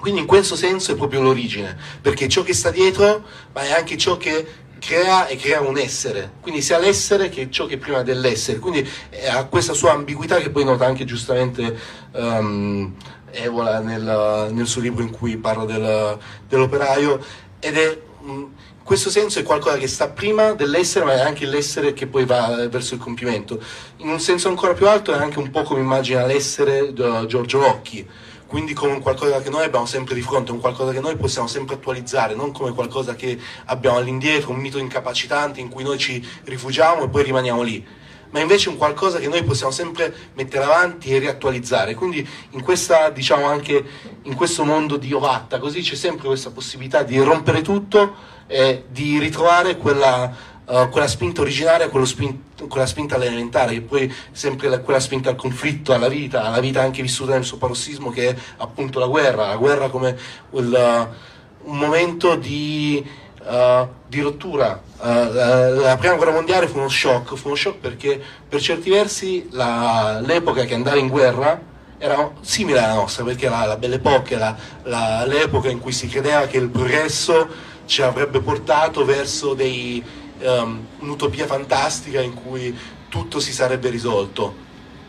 Quindi in questo senso è proprio l'origine, perché ciò che sta dietro, ma è anche ciò che crea e crea un essere, quindi sia l'essere che ciò che è prima dell'essere, quindi eh, ha questa sua ambiguità che poi nota anche giustamente um, Evola nel, nel, suo libro in cui parla del, dell'operaio. Ed è in questo senso è qualcosa che sta prima dell'essere ma è anche l'essere che poi va verso il compimento. In un senso ancora più alto è anche un po' come immagina l'essere di Giorgio Rocchi quindi come un qualcosa che noi abbiamo sempre di fronte, un qualcosa che noi possiamo sempre attualizzare, non come qualcosa che abbiamo all'indietro, un mito incapacitante in cui noi ci rifugiamo e poi rimaniamo lì, ma invece un qualcosa che noi possiamo sempre mettere avanti e riattualizzare. Quindi in, questa, diciamo anche in questo mondo di ovatta, così c'è sempre questa possibilità di rompere tutto e di ritrovare quella uh, quella spinta originaria, spin- quella spinta all'elementare, che poi sempre la, quella spinta al conflitto, alla vita, alla vita anche vissuta nel suo parossismo, che è appunto la guerra, la guerra come il, uh, un momento di, uh, di rottura. La, la, prima guerra mondiale fu uno shock, fu uno shock perché per certi versi la, l'epoca che andava in guerra era simile alla nostra, perché la, la Belle Époque, la, la, l'epoca in cui si credeva che il progresso ci avrebbe portato verso dei, um, un'utopia fantastica in cui tutto si sarebbe risolto,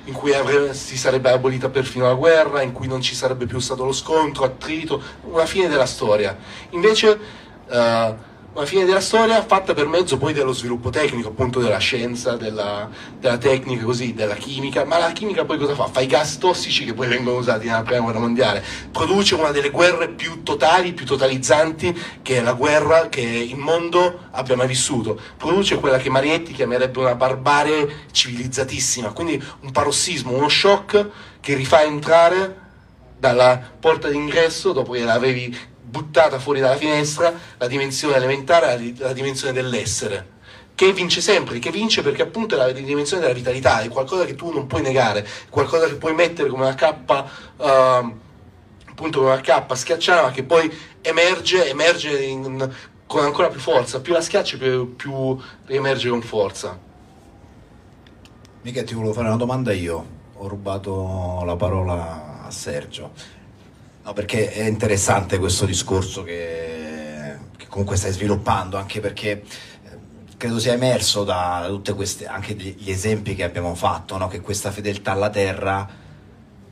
in cui avrebbe, si sarebbe abolita perfino la guerra, in cui non ci sarebbe più stato lo scontro, attrito, una fine della storia. Invece uh, la fine della storia fatta per mezzo poi dello sviluppo tecnico, appunto della scienza, della, della, tecnica, così, della chimica, ma la chimica poi cosa fa? Fa i gas tossici che poi vengono usati nella prima guerra mondiale, produce una delle guerre più totali, più totalizzanti che è la guerra che il mondo abbia mai vissuto, produce quella che Marietti chiamerebbe una barbarie civilizzatissima, quindi un parossismo, uno shock che rifà entrare dalla porta d'ingresso dopo che l'avevi buttata fuori dalla finestra la dimensione elementare, la, la dimensione dell'essere. che vince sempre, che vince perché appunto è la dimensione della vitalità, è qualcosa che tu non puoi negare, qualcosa che puoi mettere come una cappa, uh, appunto come una cappa schiacciata, ma che poi emerge, emerge in, con ancora più forza, più la schiaccia più, più riemerge con forza. Mica ti volevo fare una domanda io, ho rubato la parola a Sergio. No, perché è interessante questo discorso che, che comunque stai sviluppando, anche perché eh, credo sia emerso da tutte queste, anche gli esempi che abbiamo fatto, no? che questa fedeltà alla terra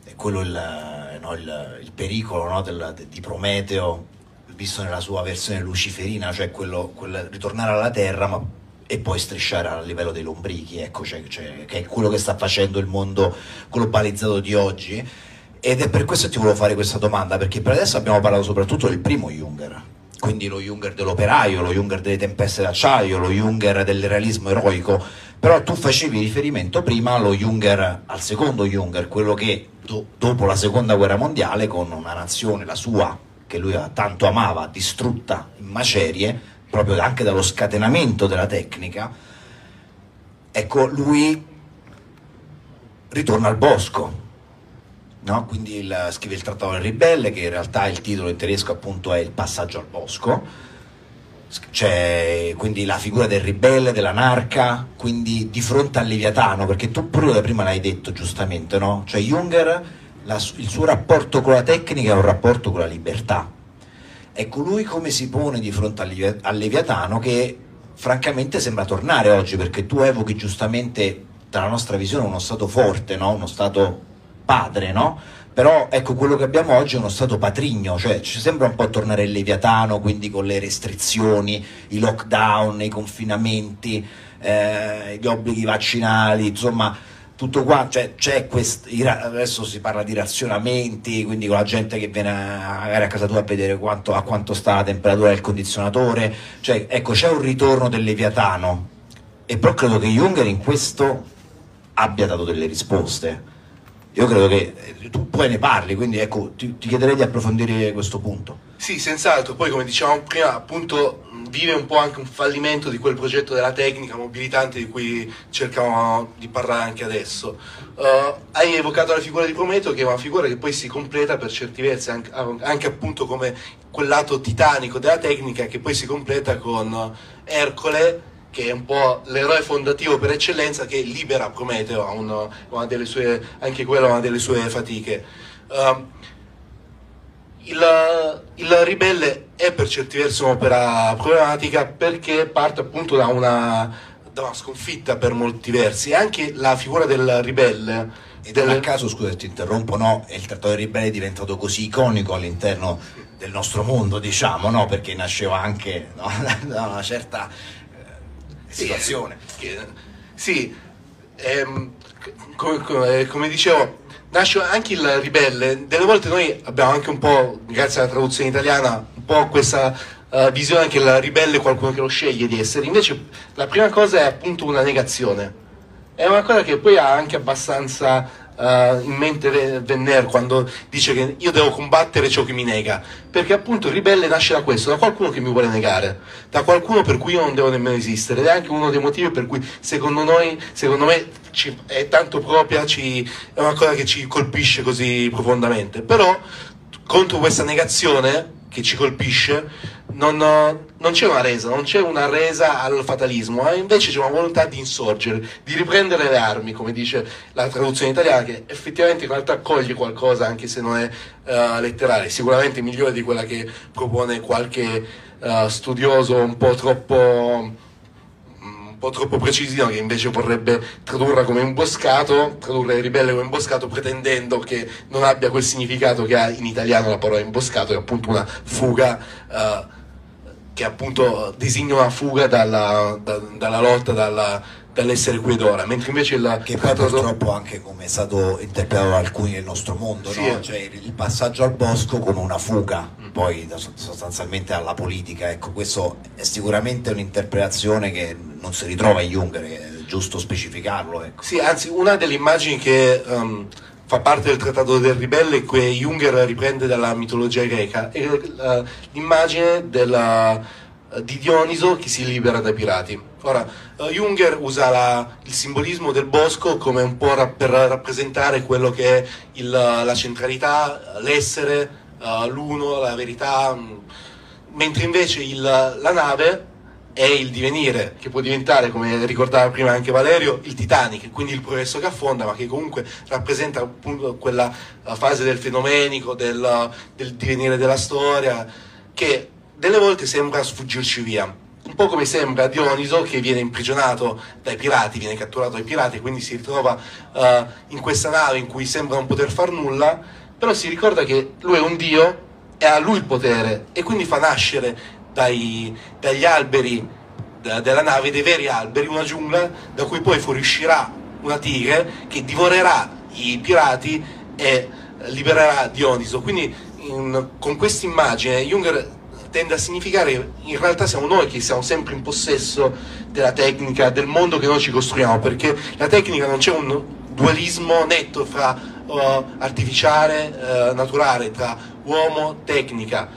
è quello il, no, il, il pericolo no? Del, di Prometeo, visto nella sua versione luciferina, cioè quello, quel ritornare alla terra ma, e poi strisciare a livello dei lombrichi, ecco, cioè, cioè, che è quello che sta facendo il mondo globalizzato di oggi ed è per questo che ti volevo fare questa domanda, perché per adesso abbiamo parlato soprattutto del primo Junger, quindi lo Junger dell'operaio, lo Junger delle tempeste d'acciaio, lo Junger del realismo eroico, però tu facevi riferimento prima allo Junger, al secondo Junger, quello che do, dopo la seconda guerra mondiale, con una nazione, la sua, che lui tanto amava, distrutta in macerie, proprio anche dallo scatenamento della tecnica, ecco, lui ritorna al bosco, No? quindi il, scrive il Trattato del Ribelle, che in realtà il titolo in tedesco appunto è Il passaggio al bosco, c'è quindi la figura del ribelle, dell'anarca, quindi di fronte al Leviatano, perché tu pure prima l'hai detto giustamente, no? cioè Junger, la, il suo rapporto con la tecnica è un rapporto con la libertà. Ecco, lui come si pone di fronte al Leviatano che francamente sembra tornare oggi, perché tu evochi giustamente dalla nostra visione uno stato forte, no? uno stato padre, no? Però ecco quello che abbiamo oggi è uno stato patrigno, cioè ci sembra un po' tornare il Leviatano, quindi con le restrizioni, i lockdown, i confinamenti, eh, gli obblighi vaccinali, insomma tutto qua, cioè, c'è quest, adesso si parla di razionamenti, quindi con la gente che viene magari a casa tua a vedere quanto, a quanto sta la temperatura del condizionatore, cioè ecco c'è un ritorno del Leviatano e però credo che Junger in questo abbia dato delle risposte io credo che eh, tu poi ne parli, quindi ecco, ti, ti chiederei di approfondire questo punto. Sì, senz'altro, poi come dicevamo prima, appunto vive un po' anche un fallimento di quel progetto della tecnica mobilitante di cui cercavamo di parlare anche adesso. Uh, hai evocato la figura di Prometeo, che è una figura che poi si completa per certi versi anche, anche appunto come quel lato titanico della tecnica che poi si completa con Ercole che è un po' l'eroe fondativo per eccellenza che libera Prometeo, a una, una delle sue, anche quella è una delle sue fatiche. Uh, il, il, ribelle è per certi versi un'opera problematica perché parte appunto da una, da una sconfitta per molti versi e anche la figura del ribelle e del... a caso, scusa ti interrompo, no? il trattato dei ribelli è diventato così iconico all'interno del nostro mondo, diciamo, no? perché nasceva anche no? da una certa situazione. Sì, ehm, come, come, come, dicevo, nasce anche il ribelle. Delle volte noi abbiamo anche un po', grazie alla traduzione italiana, un po' questa uh, visione che il ribelle è qualcuno che lo sceglie di essere. Invece la prima cosa è appunto una negazione. È una cosa che poi ha anche abbastanza uh, in mente Venner quando dice che io devo combattere ciò che mi nega, perché appunto il ribelle nasce da questo, da qualcuno che mi vuole negare, da qualcuno per cui io non devo nemmeno esistere. Ed è anche uno dei motivi per cui secondo noi, secondo me ci, è tanto propria, ci, è una cosa che ci colpisce così profondamente, però contro questa negazione che ci colpisce, non, non, c'è una resa, non c'è una resa al fatalismo, ma invece c'è una volontà di insorgere, di riprendere le armi, come dice la traduzione italiana, che effettivamente in realtà coglie qualcosa, anche se non è uh, letterale, sicuramente migliore di quella che propone qualche uh, studioso un po' troppo po' troppo precisino che invece vorrebbe tradurla come imboscato, tradurre ribelle come imboscato pretendendo che non abbia quel significato che ha in italiano la parola imboscato, che è appunto una fuga, uh, che appunto designa una fuga dalla, da, dalla lotta, dalla, dall'essere qui ed ora, mentre invece il che poi purtroppo anche come è stato interpretato da alcuni nel nostro mondo, sì, no? cioè il passaggio al bosco come una fuga mm. poi sostanzialmente alla politica, ecco questo è sicuramente un'interpretazione che non si ritrova in Junger, è giusto specificarlo. Ecco. Sì, anzi una delle immagini che um, fa parte del Trattato del Ribelle che Junger riprende dalla mitologia greca è uh, l'immagine della eh, di Dioniso che si libera dai pirati. Ora, uh, Junger usa la, il simbolismo del bosco come un po' ra- per rappresentare quello che è il, la centralità, l'essere, l'uno, la verità, mh, mentre invece il, la nave è il divenire, che può diventare, come ricordava prima anche Valerio, il Titanic, quindi il progresso che affonda, ma che comunque rappresenta appunto quella fase del fenomenico, del, del divenire della storia, che delle volte sembra sfuggirci via. Un po' come sembra Dioniso che viene imprigionato dai pirati, viene catturato dai pirati e quindi si ritrova uh, in questa nave in cui sembra non poter far nulla, però si ricorda che lui è un dio e ha lui il potere e quindi fa nascere dai, dagli alberi da, della nave, dei veri alberi, una giungla da cui poi fuoriuscirà una tigre che divorerà i pirati e libererà Dioniso. Quindi in, con questa immagine Junger tende a significare che in realtà siamo noi che siamo sempre in possesso della tecnica, del mondo che noi ci costruiamo, perché la tecnica non c'è un dualismo netto fra uh, artificiale, uh, naturale, tra uomo, tecnica,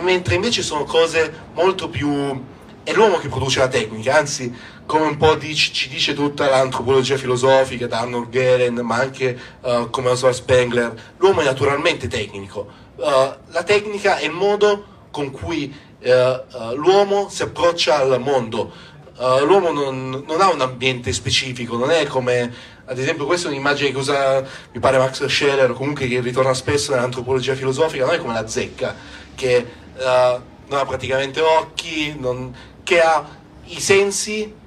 mentre invece sono cose molto più... è l'uomo che produce la tecnica, anzi come un po' dice, ci dice tutta l'antropologia filosofica da Arnold Gehlen, ma anche uh, come Oswald Spengler, l'uomo è naturalmente tecnico. la tecnica è il modo con cui uh, l'uomo si approccia al mondo. Uh, l'uomo non, non, ha un ambiente specifico, non è come, ad esempio, questa è un'immagine che usa, mi pare, Max Scheller, comunque che ritorna spesso nell'antropologia filosofica, non è come la zecca, che uh, non ha praticamente occhi, non, che ha i sensi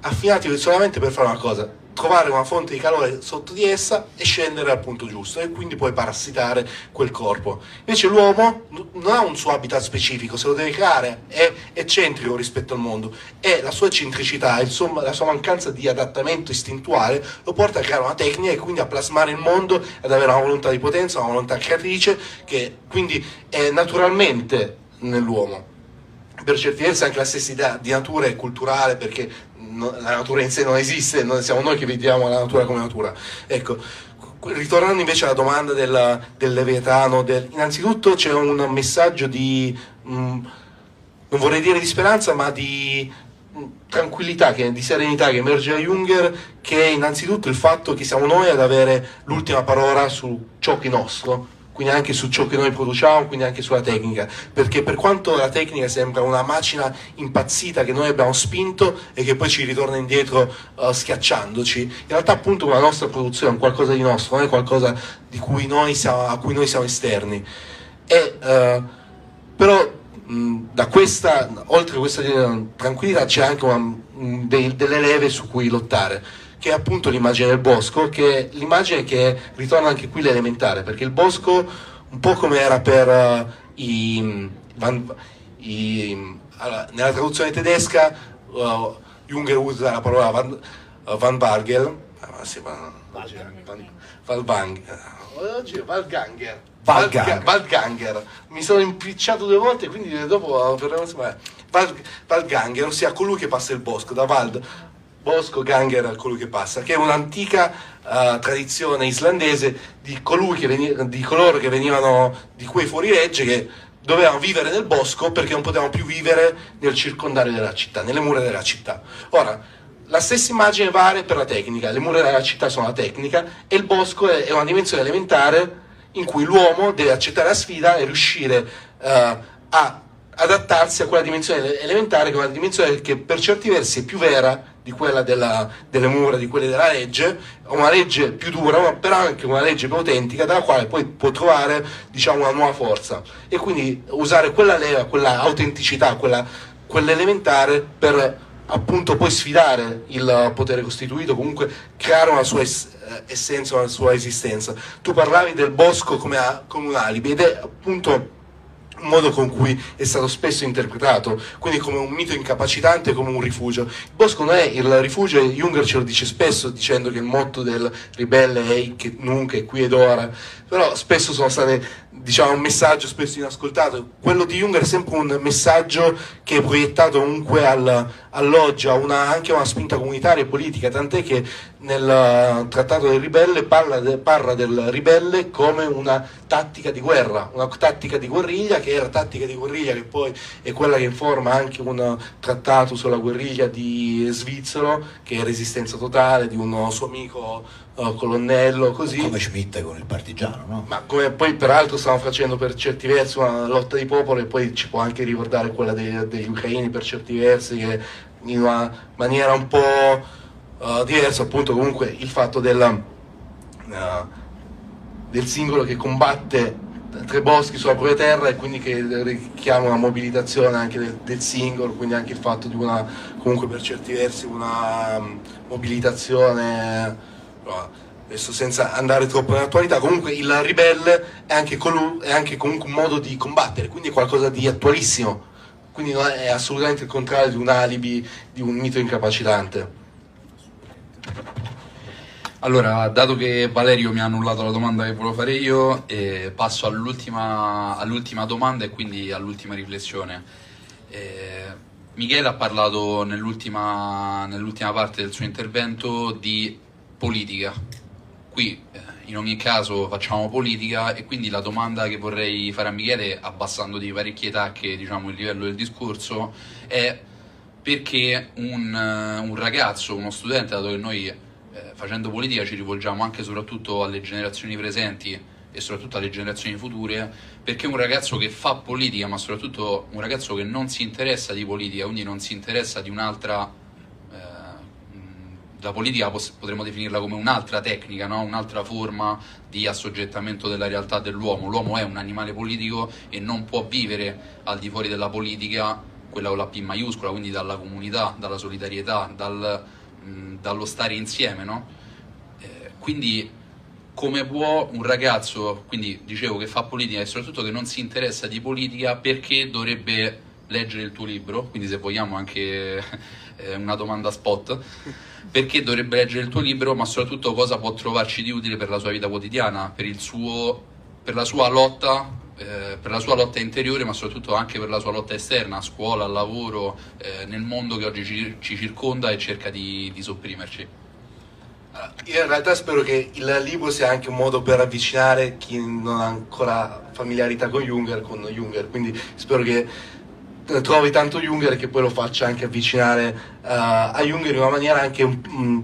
affinati solamente per fare una cosa, trovare una fonte di calore sotto di essa e scendere al punto giusto e quindi poi parassitare quel corpo. Invece l'uomo non ha un suo habitat specifico, se lo deve creare, è eccentrico rispetto al mondo e la sua eccentricità, insomma la sua mancanza di adattamento istintuale lo porta a creare una tecnica e quindi a plasmare il mondo, ad avere una volontà di potenza, una volontà creatrice che quindi è naturalmente nell'uomo per certi versi anche la stessa idea di natura è culturale perché la natura in sé non esiste, non siamo noi che vediamo la natura come natura. Ecco, ritornando invece alla domanda del, del Leviatano, del, innanzitutto c'è un messaggio di, mh, mm, non vorrei dire di speranza, ma di mm, tranquillità, che, di serenità che emerge da Junger, che è innanzitutto il fatto che siamo noi ad avere l'ultima parola su ciò che è nostro, quindi anche su ciò che noi produciamo, quindi anche sulla tecnica, perché per quanto la tecnica sembra una macina impazzita che noi abbiamo spinto e che poi ci ritorna indietro uh, schiacciandoci, in realtà appunto la nostra produzione è qualcosa di nostro, non è qualcosa cui siamo, a cui noi siamo esterni. E, uh, però mh, questa, oltre a questa tranquillità c'è anche una, mh, dei, delle leve su cui lottare che è appunto l'immagine del bosco, che è l'immagine che ritorna anche qui l'elementare, perché il bosco, un po' come era per uh, i, van, i nella traduzione tedesca, uh, Junger usa la parola Van, uh, van Bargel, ah, sì, van, van, Valganger. Valganger. Valganger. Mi sono impicciato due volte, quindi dopo Val, Valganger, ossia colui che passa il bosco, da Vald Bosco Ganger colui che passa, che è un'antica uh, tradizione islandese di, che veni- di, coloro che venivano di quei fuorilegge che dovevano vivere nel bosco perché non potevano più vivere nel circondario della città, nelle mura della città. Ora, la stessa immagine vale per la tecnica, le mura della città sono la tecnica e il bosco è, è una dimensione elementare in cui l'uomo deve accettare la sfida e riuscire uh, a adattarsi a quella dimensione elementare, che è una dimensione che per certi versi è più vera di quella della, delle mura, di quelle della legge, una legge più dura, ma però anche una legge più autentica, dalla quale poi può trovare diciamo, una nuova forza. E quindi usare quella leva, quella autenticità, quella, quell'elementare per appunto poi sfidare il potere costituito, comunque creare una sua ess- essenza, una sua esistenza. Tu parlavi del bosco come, a, come un alibi ed è appunto modo con cui è stato spesso interpretato, quindi come un mito incapacitante, come un rifugio. Il bosco non è il rifugio, e Junger ce lo dice spesso dicendo che il motto del ribelle è che nunca, è qui ed ora, però spesso sono state diciamo, un messaggio spesso inascoltato. Quello di Juncker è sempre un messaggio che è proiettato comunque al, all'oggi, ha una, anche una spinta comunitaria e politica, tant'è che nel Trattato del Ribelle parla, de, parla, del ribelle come una tattica di guerra, una tattica di guerriglia che era tattica di guerriglia che poi è quella che informa anche un trattato sulla guerriglia di Svizzero che è resistenza totale di un suo amico uh, colonnello così. Come Schmidt con il partigiano, no? Ma come poi peraltro stanno facendo per certi versi una lotta di popolo e poi ci può anche ricordare quella dei, degli ucraini per certi versi che in una maniera un po' uh, diversa appunto comunque il fatto della, uh, del singolo che combatte tre boschi sulla propria terra e quindi che richiama una mobilitazione anche del, del, singolo, quindi anche il fatto di una, comunque per certi versi, una um, mobilitazione, adesso senza andare troppo nell'attualità, comunque il ribelle è anche, colu- è anche comunque un modo di combattere, quindi è qualcosa di attualissimo, quindi è assolutamente il contrario di un alibi, di un mito incapacitante. Allora, dato che Valerio mi ha annullato la domanda che volevo fare io, eh, passo all'ultima, all'ultima, domanda e quindi all'ultima riflessione. Eh, Michele ha parlato nell'ultima, nell'ultima, parte del suo intervento di politica. Qui eh, in ogni caso facciamo politica e quindi la domanda che vorrei fare a Michele, abbassando di parecchie tacche diciamo, il livello del discorso, è perché un, un ragazzo, uno studente, dato che noi eh, facendo politica ci rivolgiamo anche e soprattutto alle generazioni presenti e soprattutto alle generazioni future, perché un ragazzo che fa politica, ma soprattutto un ragazzo che non si interessa di politica, quindi non si interessa di un'altra eh, la politica potremmo definirla come un'altra tecnica, no? un'altra forma di assoggettamento della realtà dell'uomo. L'uomo è un animale politico e non può vivere al di fuori della politica, quella con la P maiuscola, quindi dalla comunità, dalla solidarietà, dal, dallo stare insieme, no? Eh, quindi come può un ragazzo, quindi dicevo che fa politica e soprattutto che non si interessa di politica, perché dovrebbe leggere il tuo libro? Quindi se vogliamo anche eh, una domanda spot, perché dovrebbe leggere il tuo libro, ma soprattutto cosa può trovarci di utile per la sua vita quotidiana, per, suo, per la sua lotta eh, per la sua lotta interiore, ma soprattutto anche per la sua lotta esterna, a scuola, al lavoro, eh, nel mondo che oggi ci, ci circonda e cerca di, di sopprimerci. Io in realtà spero che il libro sia anche un modo per avvicinare chi non ha ancora familiarità con Junger, con Junger, quindi spero che trovi tanto Junger che poi lo faccia anche avvicinare uh, a Junger in una maniera anche um,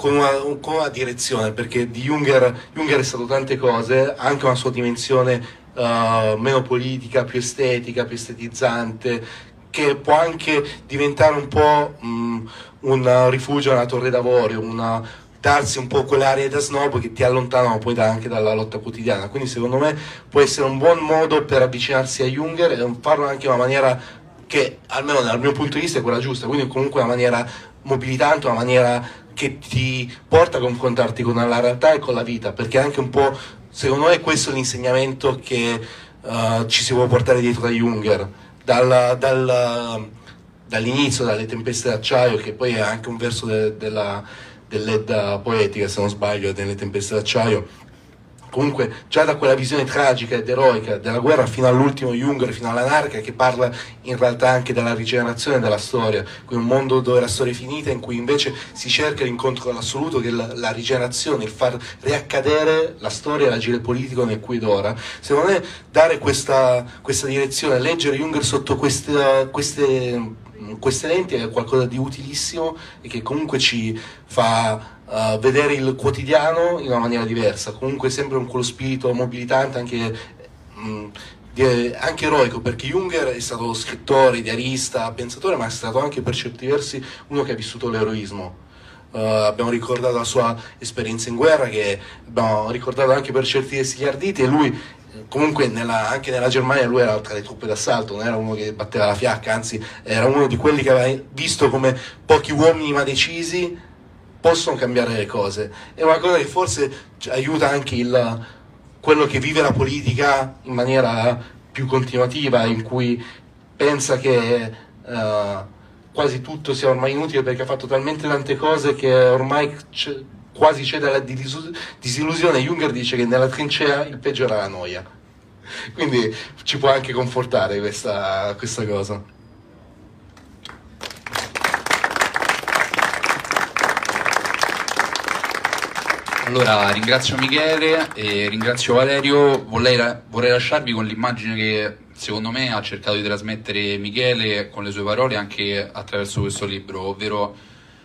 con una, con una, direzione, perché di Junger, Junger è stato tante cose, anche una sua dimensione uh, meno politica, più estetica, più estetizzante, che può anche diventare un po' um, un rifugio, una torre d'avorio, una, darsi un po' quell'area da snob che ti allontanano poi da, anche dalla lotta quotidiana. Quindi secondo me può essere un buon modo per avvicinarsi a Junger e farlo anche in una maniera che, almeno dal mio punto di vista, è quella giusta, quindi comunque una maniera mobilitante, una maniera che ti porta a confrontarti con la realtà e con la vita, perché anche un po', secondo me, questo è l'insegnamento che uh, ci si può portare dietro da Junger, dal, dal, dall'inizio, dalle tempeste d'acciaio, che poi è anche un verso de, della, dell'Edda poetica, se non sbaglio, delle tempeste d'acciaio comunque già da quella visione tragica ed eroica della guerra fino all'ultimo Junger, fino all'anarchia, che parla in realtà anche della rigenerazione della storia, un mondo dove la storia è finita, in cui invece si cerca l'incontro con che è la, la rigenerazione, il far riaccadere la storia e l'agire politico nel qui ed ora. Secondo me dare questa, questa direzione, leggere Junger sotto queste, queste, queste lenti è qualcosa di utilissimo e che comunque ci fa uh, vedere il quotidiano in una maniera diversa, comunque sempre con quello spirito mobilitante anche, mh, mm, anche eroico, perché Junger è stato scrittore, diarista, pensatore, ma è stato anche per certi versi uno che ha vissuto l'eroismo. Uh, abbiamo ricordato la sua esperienza in guerra, che abbiamo ricordato anche per certi versi gli arditi, e lui comunque nella, anche nella Germania lui era tra le truppe d'assalto, non era uno che batteva la fiacca, anzi era uno di quelli che aveva visto come pochi uomini ma decisi possono cambiare le cose. È una cosa che forse aiuta anche il, quello che vive la politica in maniera più continuativa, in cui pensa che uh, quasi tutto sia ormai inutile perché ha fatto talmente tante cose che ormai quasi cede alla disillusione, Junger dice che nella trincea il peggio era la noia. Quindi ci può anche confortare questa, questa cosa. Allora ringrazio Michele e ringrazio Valerio, vorrei, vorrei lasciarvi con l'immagine che secondo me ha cercato di trasmettere Michele con le sue parole anche attraverso questo libro, ovvero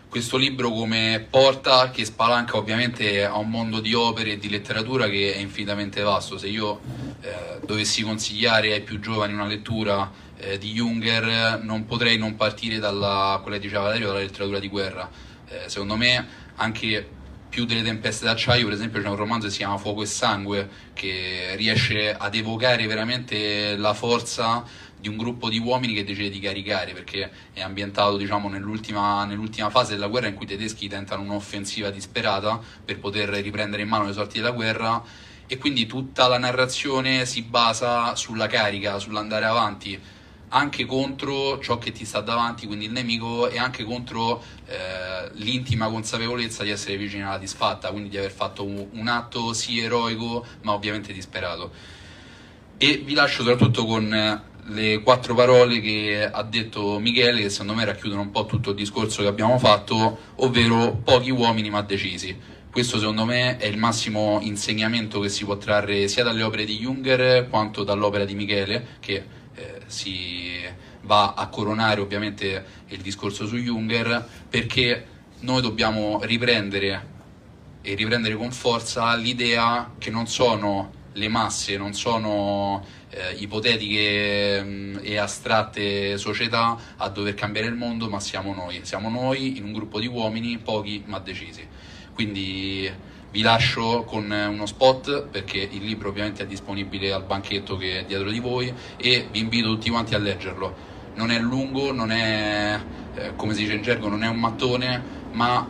questo libro come porta che spalanca ovviamente a un mondo di opere e di letteratura che è infinitamente vasto. Se io eh, dovessi consigliare ai più giovani una lettura eh, di Junger non potrei non partire dalla, quella che diceva Valerio, dalla letteratura di guerra. Eh, secondo me anche più delle tempeste d'acciaio, per esempio c'è un romanzo che si chiama Fuoco e Sangue, che riesce ad evocare veramente la forza di un gruppo di uomini che decide di caricare, perché è ambientato diciamo, nell'ultima, nell'ultima fase della guerra in cui i tedeschi tentano un'offensiva disperata per poter riprendere in mano le sorti della guerra. E quindi tutta la narrazione si basa sulla carica, sull'andare avanti anche contro ciò che ti sta davanti, quindi il nemico, e anche contro eh, l'intima consapevolezza di essere vicino alla disfatta, quindi di aver fatto un, un, atto sì eroico, ma ovviamente disperato. E vi lascio soprattutto con eh, le quattro parole che ha detto Michele, che secondo me racchiudono un po' tutto il discorso che abbiamo fatto, ovvero pochi uomini ma decisi. Questo secondo me è il massimo insegnamento che si può trarre sia dalle opere di Junger quanto dall'opera di Michele, che eh, si va a coronare ovviamente il discorso su Junger perché noi dobbiamo riprendere e riprendere con forza l'idea che non sono le masse, non sono eh, ipotetiche mh, e astratte società a dover cambiare il mondo, ma siamo noi, siamo noi in un gruppo di uomini, pochi ma decisi. Quindi vi lascio con uno spot perché il libro ovviamente è disponibile al banchetto che è dietro di voi e vi invito tutti quanti a leggerlo. Non è lungo, non è, eh, come si dice in gergo, non è un mattone, ma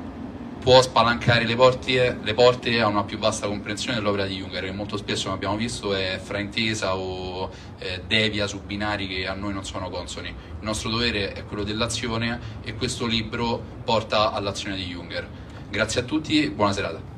può spalancare le porte, le porte, a una più vasta comprensione dell'opera di Junger, che molto spesso, come abbiamo visto, è fraintesa o eh, devia su binari che a noi non sono consoni. Il nostro dovere è quello dell'azione e questo libro porta all'azione di Junger. Grazie a tutti, buona serata.